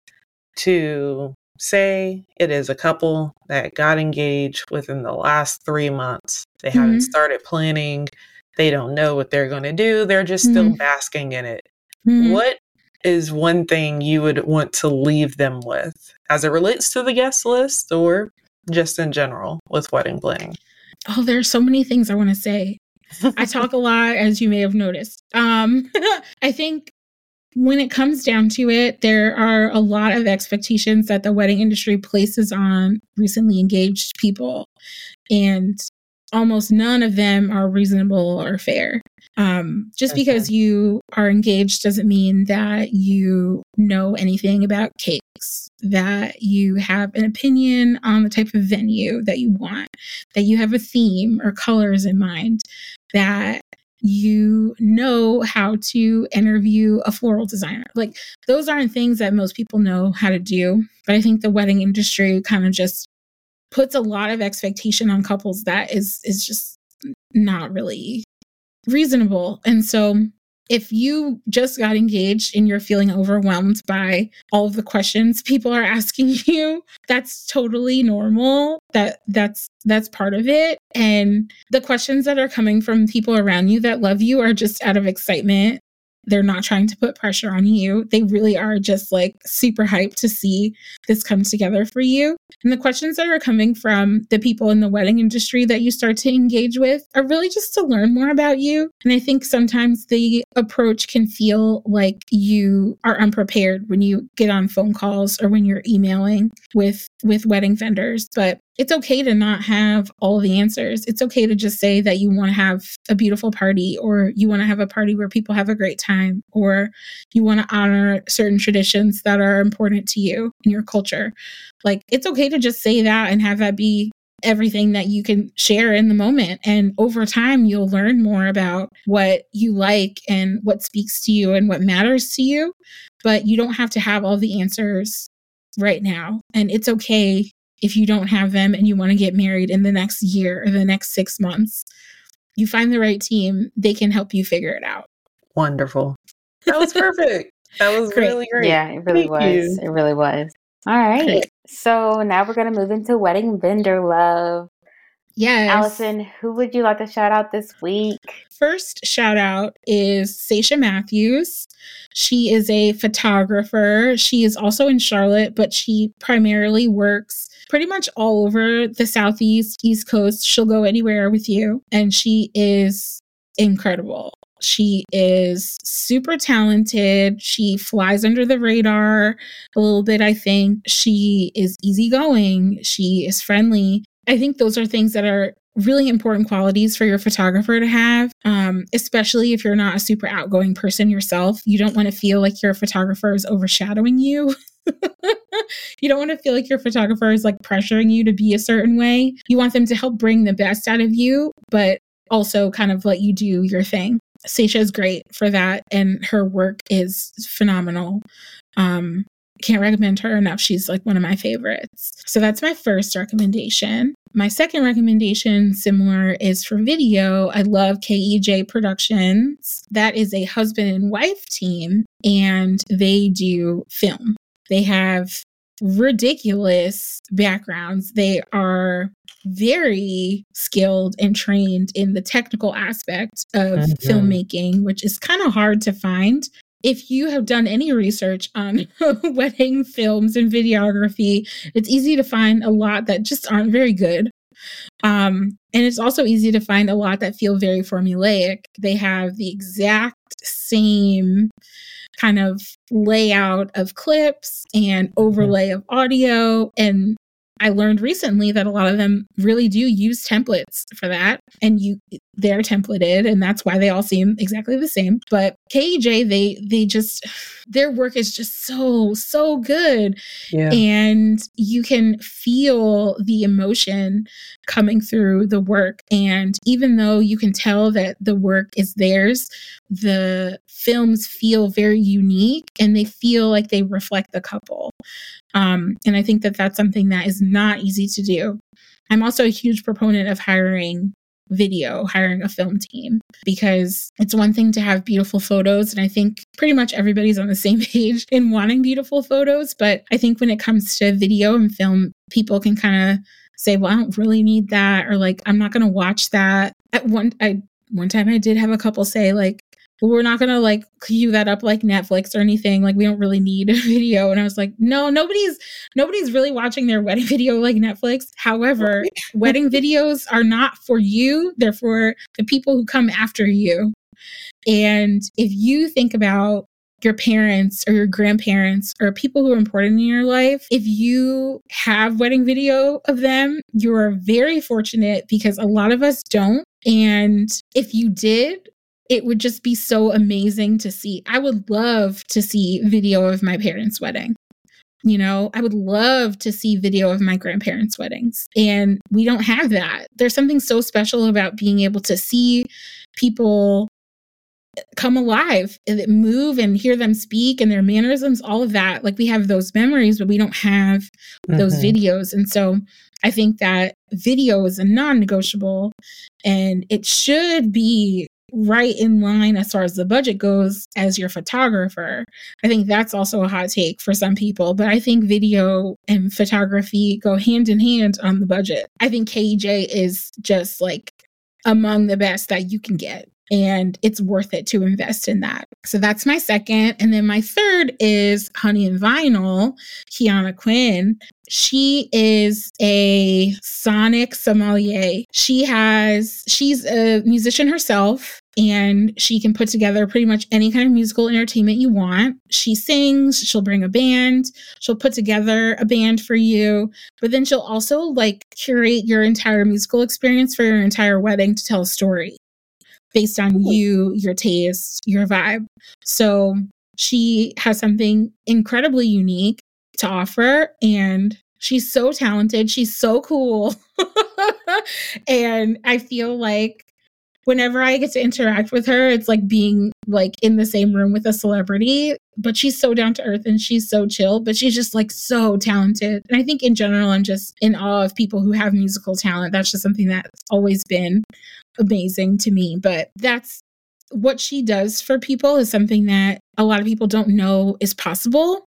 to say it is a couple that got engaged within the last three months, they mm-hmm. haven't started planning they don't know what they're going to do. They're just still mm-hmm. basking in it. Mm-hmm. What is one thing you would want to leave them with as it relates to the guest list or just in general with wedding planning? Oh, there's so many things I want to say. I talk a lot, as you may have noticed. Um, I think when it comes down to it, there are a lot of expectations that the wedding industry places on recently engaged people. And almost none of them are reasonable or fair. Um, just okay. because you are engaged doesn't mean that you know anything about cakes, that you have an opinion on the type of venue that you want, that you have a theme or colors in mind, that you know how to interview a floral designer. Like, those aren't things that most people know how to do. But I think the wedding industry kind of just puts a lot of expectation on couples that is is just not really reasonable. And so if you just got engaged and you're feeling overwhelmed by all of the questions people are asking you, that's totally normal. That that's that's part of it. And the questions that are coming from people around you that love you are just out of excitement they're not trying to put pressure on you. They really are just like super hyped to see this come together for you. And the questions that are coming from the people in the wedding industry that you start to engage with are really just to learn more about you. And I think sometimes the approach can feel like you are unprepared when you get on phone calls or when you're emailing with with wedding vendors, but it's okay to not have all the answers. It's okay to just say that you want to have a beautiful party or you want to have a party where people have a great time or you want to honor certain traditions that are important to you in your culture. Like it's okay to just say that and have that be everything that you can share in the moment. And over time, you'll learn more about what you like and what speaks to you and what matters to you. But you don't have to have all the answers right now. And it's okay if you don't have them and you want to get married in the next year or the next six months. You find the right team, they can help you figure it out. Wonderful. That was perfect. that was great. really great. Yeah, it really Thank was. You. It really was. All right. Great. So now we're going to move into wedding vendor love. Yes. Allison, who would you like to shout out this week? First shout out is Sasha Matthews. She is a photographer. She is also in Charlotte, but she primarily works pretty much all over the Southeast, East Coast. She'll go anywhere with you. And she is incredible. She is super talented. She flies under the radar a little bit, I think. She is easygoing. She is friendly. I think those are things that are really important qualities for your photographer to have, um, especially if you're not a super outgoing person yourself. You don't want to feel like your photographer is overshadowing you. you don't want to feel like your photographer is like pressuring you to be a certain way. You want them to help bring the best out of you, but also kind of let you do your thing. Sasha is great for that, and her work is phenomenal. Um, can't recommend her enough. She's like one of my favorites. So that's my first recommendation. My second recommendation, similar, is for video. I love KEJ Productions. That is a husband and wife team, and they do film. They have ridiculous backgrounds. They are very skilled and trained in the technical aspect of mm-hmm. filmmaking, which is kind of hard to find. If you have done any research on wedding films and videography, it's easy to find a lot that just aren't very good. Um, and it's also easy to find a lot that feel very formulaic. They have the exact same kind of layout of clips and overlay of audio. And I learned recently that a lot of them really do use templates for that. And you they're templated and that's why they all seem exactly the same. But KEJ they they just their work is just so so good. Yeah. And you can feel the emotion coming through the work and even though you can tell that the work is theirs, the films feel very unique and they feel like they reflect the couple. Um, and I think that that's something that is not easy to do. I'm also a huge proponent of hiring video, hiring a film team, because it's one thing to have beautiful photos. And I think pretty much everybody's on the same page in wanting beautiful photos. But I think when it comes to video and film, people can kind of say, well, I don't really need that, or like, I'm not going to watch that. At one, I, one time I did have a couple say, like, we're not gonna like queue that up like Netflix or anything. Like we don't really need a video. And I was like, no, nobody's nobody's really watching their wedding video like Netflix. However, wedding videos are not for you. They're for the people who come after you. And if you think about your parents or your grandparents or people who are important in your life, if you have wedding video of them, you're very fortunate because a lot of us don't. And if you did, it would just be so amazing to see. I would love to see video of my parents' wedding. You know, I would love to see video of my grandparents' weddings. And we don't have that. There's something so special about being able to see people come alive and move and hear them speak and their mannerisms, all of that. Like we have those memories, but we don't have mm-hmm. those videos. And so I think that video is a non negotiable and it should be right in line as far as the budget goes as your photographer. I think that's also a hot take for some people, but I think video and photography go hand in hand on the budget. I think KEJ is just like among the best that you can get. And it's worth it to invest in that. So that's my second. And then my third is Honey and Vinyl, Kiana Quinn she is a sonic sommelier. She has, she's a musician herself and she can put together pretty much any kind of musical entertainment you want. She sings, she'll bring a band, she'll put together a band for you, but then she'll also like curate your entire musical experience for your entire wedding to tell a story based on you, your taste, your vibe. So she has something incredibly unique to offer and she's so talented she's so cool. And i feel like whenever i get to interact with her it's like being like in the same room with a celebrity but she's so down to earth and she's so chill but she's just like so talented. And i think in general i'm just in awe of people who have musical talent. That's just something that's always been amazing to me but that's what she does for people is something that a lot of people don't know is possible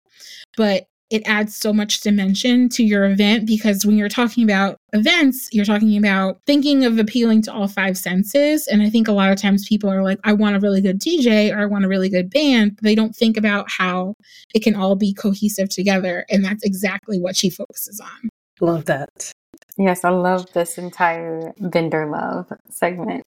but it adds so much dimension to your event because when you're talking about events, you're talking about thinking of appealing to all five senses. And I think a lot of times people are like, I want a really good DJ or I want a really good band. They don't think about how it can all be cohesive together. And that's exactly what she focuses on. Love that. Yes, I love this entire vendor love segment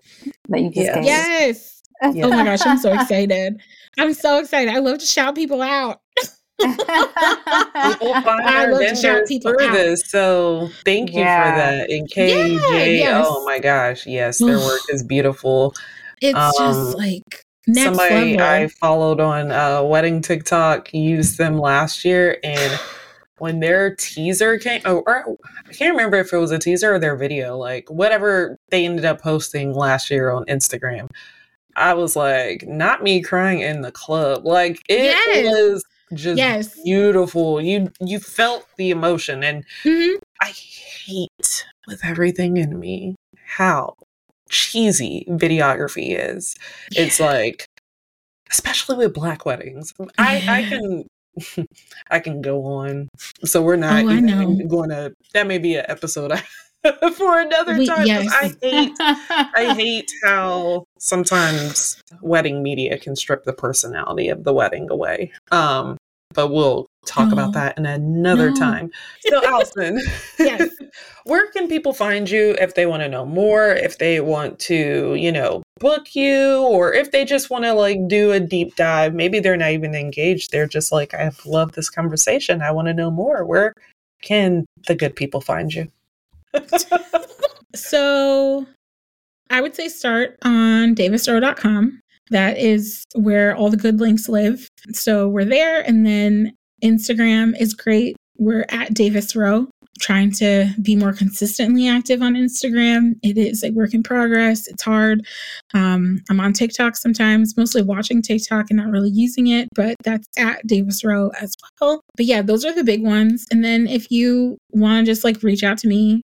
that you just yeah. gave. Yes. Yeah. Oh my gosh, I'm so excited. I'm so excited. I love to shout people out. people find our vendors through this. So thank you yeah. for that. And KJ, yeah, yes. oh my gosh, yes, their work is beautiful. It's um, just like somebody level. I followed on uh, wedding TikTok used them last year and when their teaser came oh, or I can't remember if it was a teaser or their video, like whatever they ended up posting last year on Instagram. I was like, not me crying in the club. Like it yes. was just yes. beautiful. You you felt the emotion and mm-hmm. I hate with everything in me how cheesy videography is. Yeah. It's like especially with black weddings. I I can I can go on. So we're not oh, even going to that may be an episode for another we, time. Yes. I hate I hate how sometimes wedding media can strip the personality of the wedding away. Um, but we'll talk oh. about that in another no. time. So, Allison, yes. where can people find you if they want to know more, if they want to, you know, book you, or if they just want to like do a deep dive? Maybe they're not even engaged. They're just like, I love this conversation. I want to know more. Where can the good people find you? So, I would say start on davisrow.com. That is where all the good links live. So we're there. And then Instagram is great. We're at Davis Row, trying to be more consistently active on Instagram. It is a work in progress. It's hard. Um, I'm on TikTok sometimes, mostly watching TikTok and not really using it, but that's at Davis Row as well. But yeah, those are the big ones. And then if you want to just like reach out to me,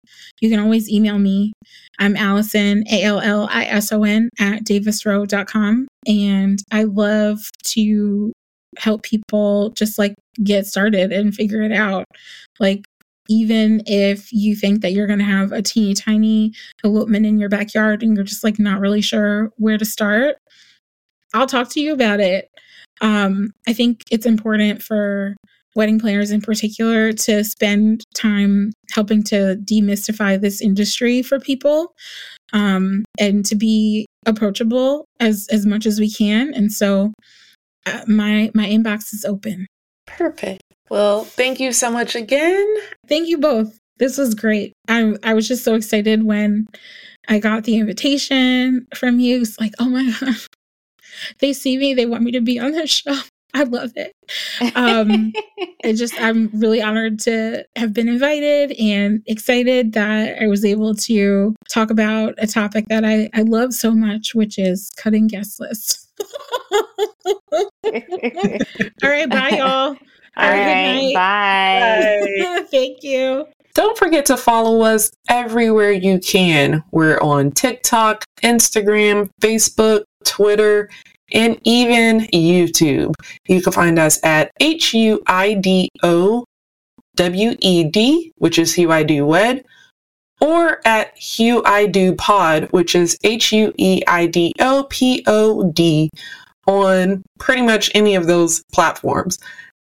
you can always email me. I'm Allison, A L L I S O N, at davisrow.com. And I love to help people just like get started and figure it out. Like, even if you think that you're going to have a teeny tiny elopement in your backyard and you're just like not really sure where to start, I'll talk to you about it. Um, I think it's important for wedding planners in particular to spend time helping to demystify this industry for people um, and to be approachable as as much as we can and so uh, my my inbox is open. Perfect. Well, thank you so much again. Thank you both. This was great. I I was just so excited when I got the invitation from you. It's like, oh my god, they see me. They want me to be on their show. I love it. Um, it just I'm really honored to have been invited and excited that I was able to talk about a topic that I I love so much, which is cutting guest lists. All right, bye, y'all. All right, bye. bye. Thank you. Don't forget to follow us everywhere you can. We're on TikTok, Instagram, Facebook, Twitter, and even YouTube. You can find us at H U I D O W E D, which is Hue I Do Wed, or at Hue I Do Pod, which is H U E I D O P O D, on pretty much any of those platforms.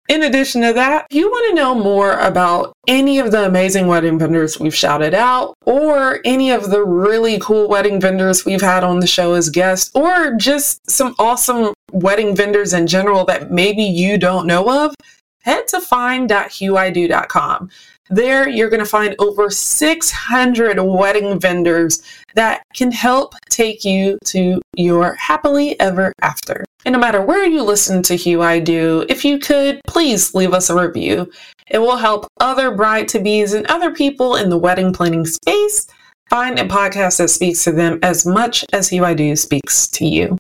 In addition to that, if you want to know more about any of the amazing wedding vendors we've shouted out, or any of the really cool wedding vendors we've had on the show as guests, or just some awesome wedding vendors in general that maybe you don't know of, head to find.hueido.com. There, you're going to find over 600 wedding vendors that can help take you to your happily ever after. And no matter where you listen to Hue I Do, if you could, please leave us a review. It will help other bride to bees and other people in the wedding planning space find a podcast that speaks to them as much as Hue I Do speaks to you.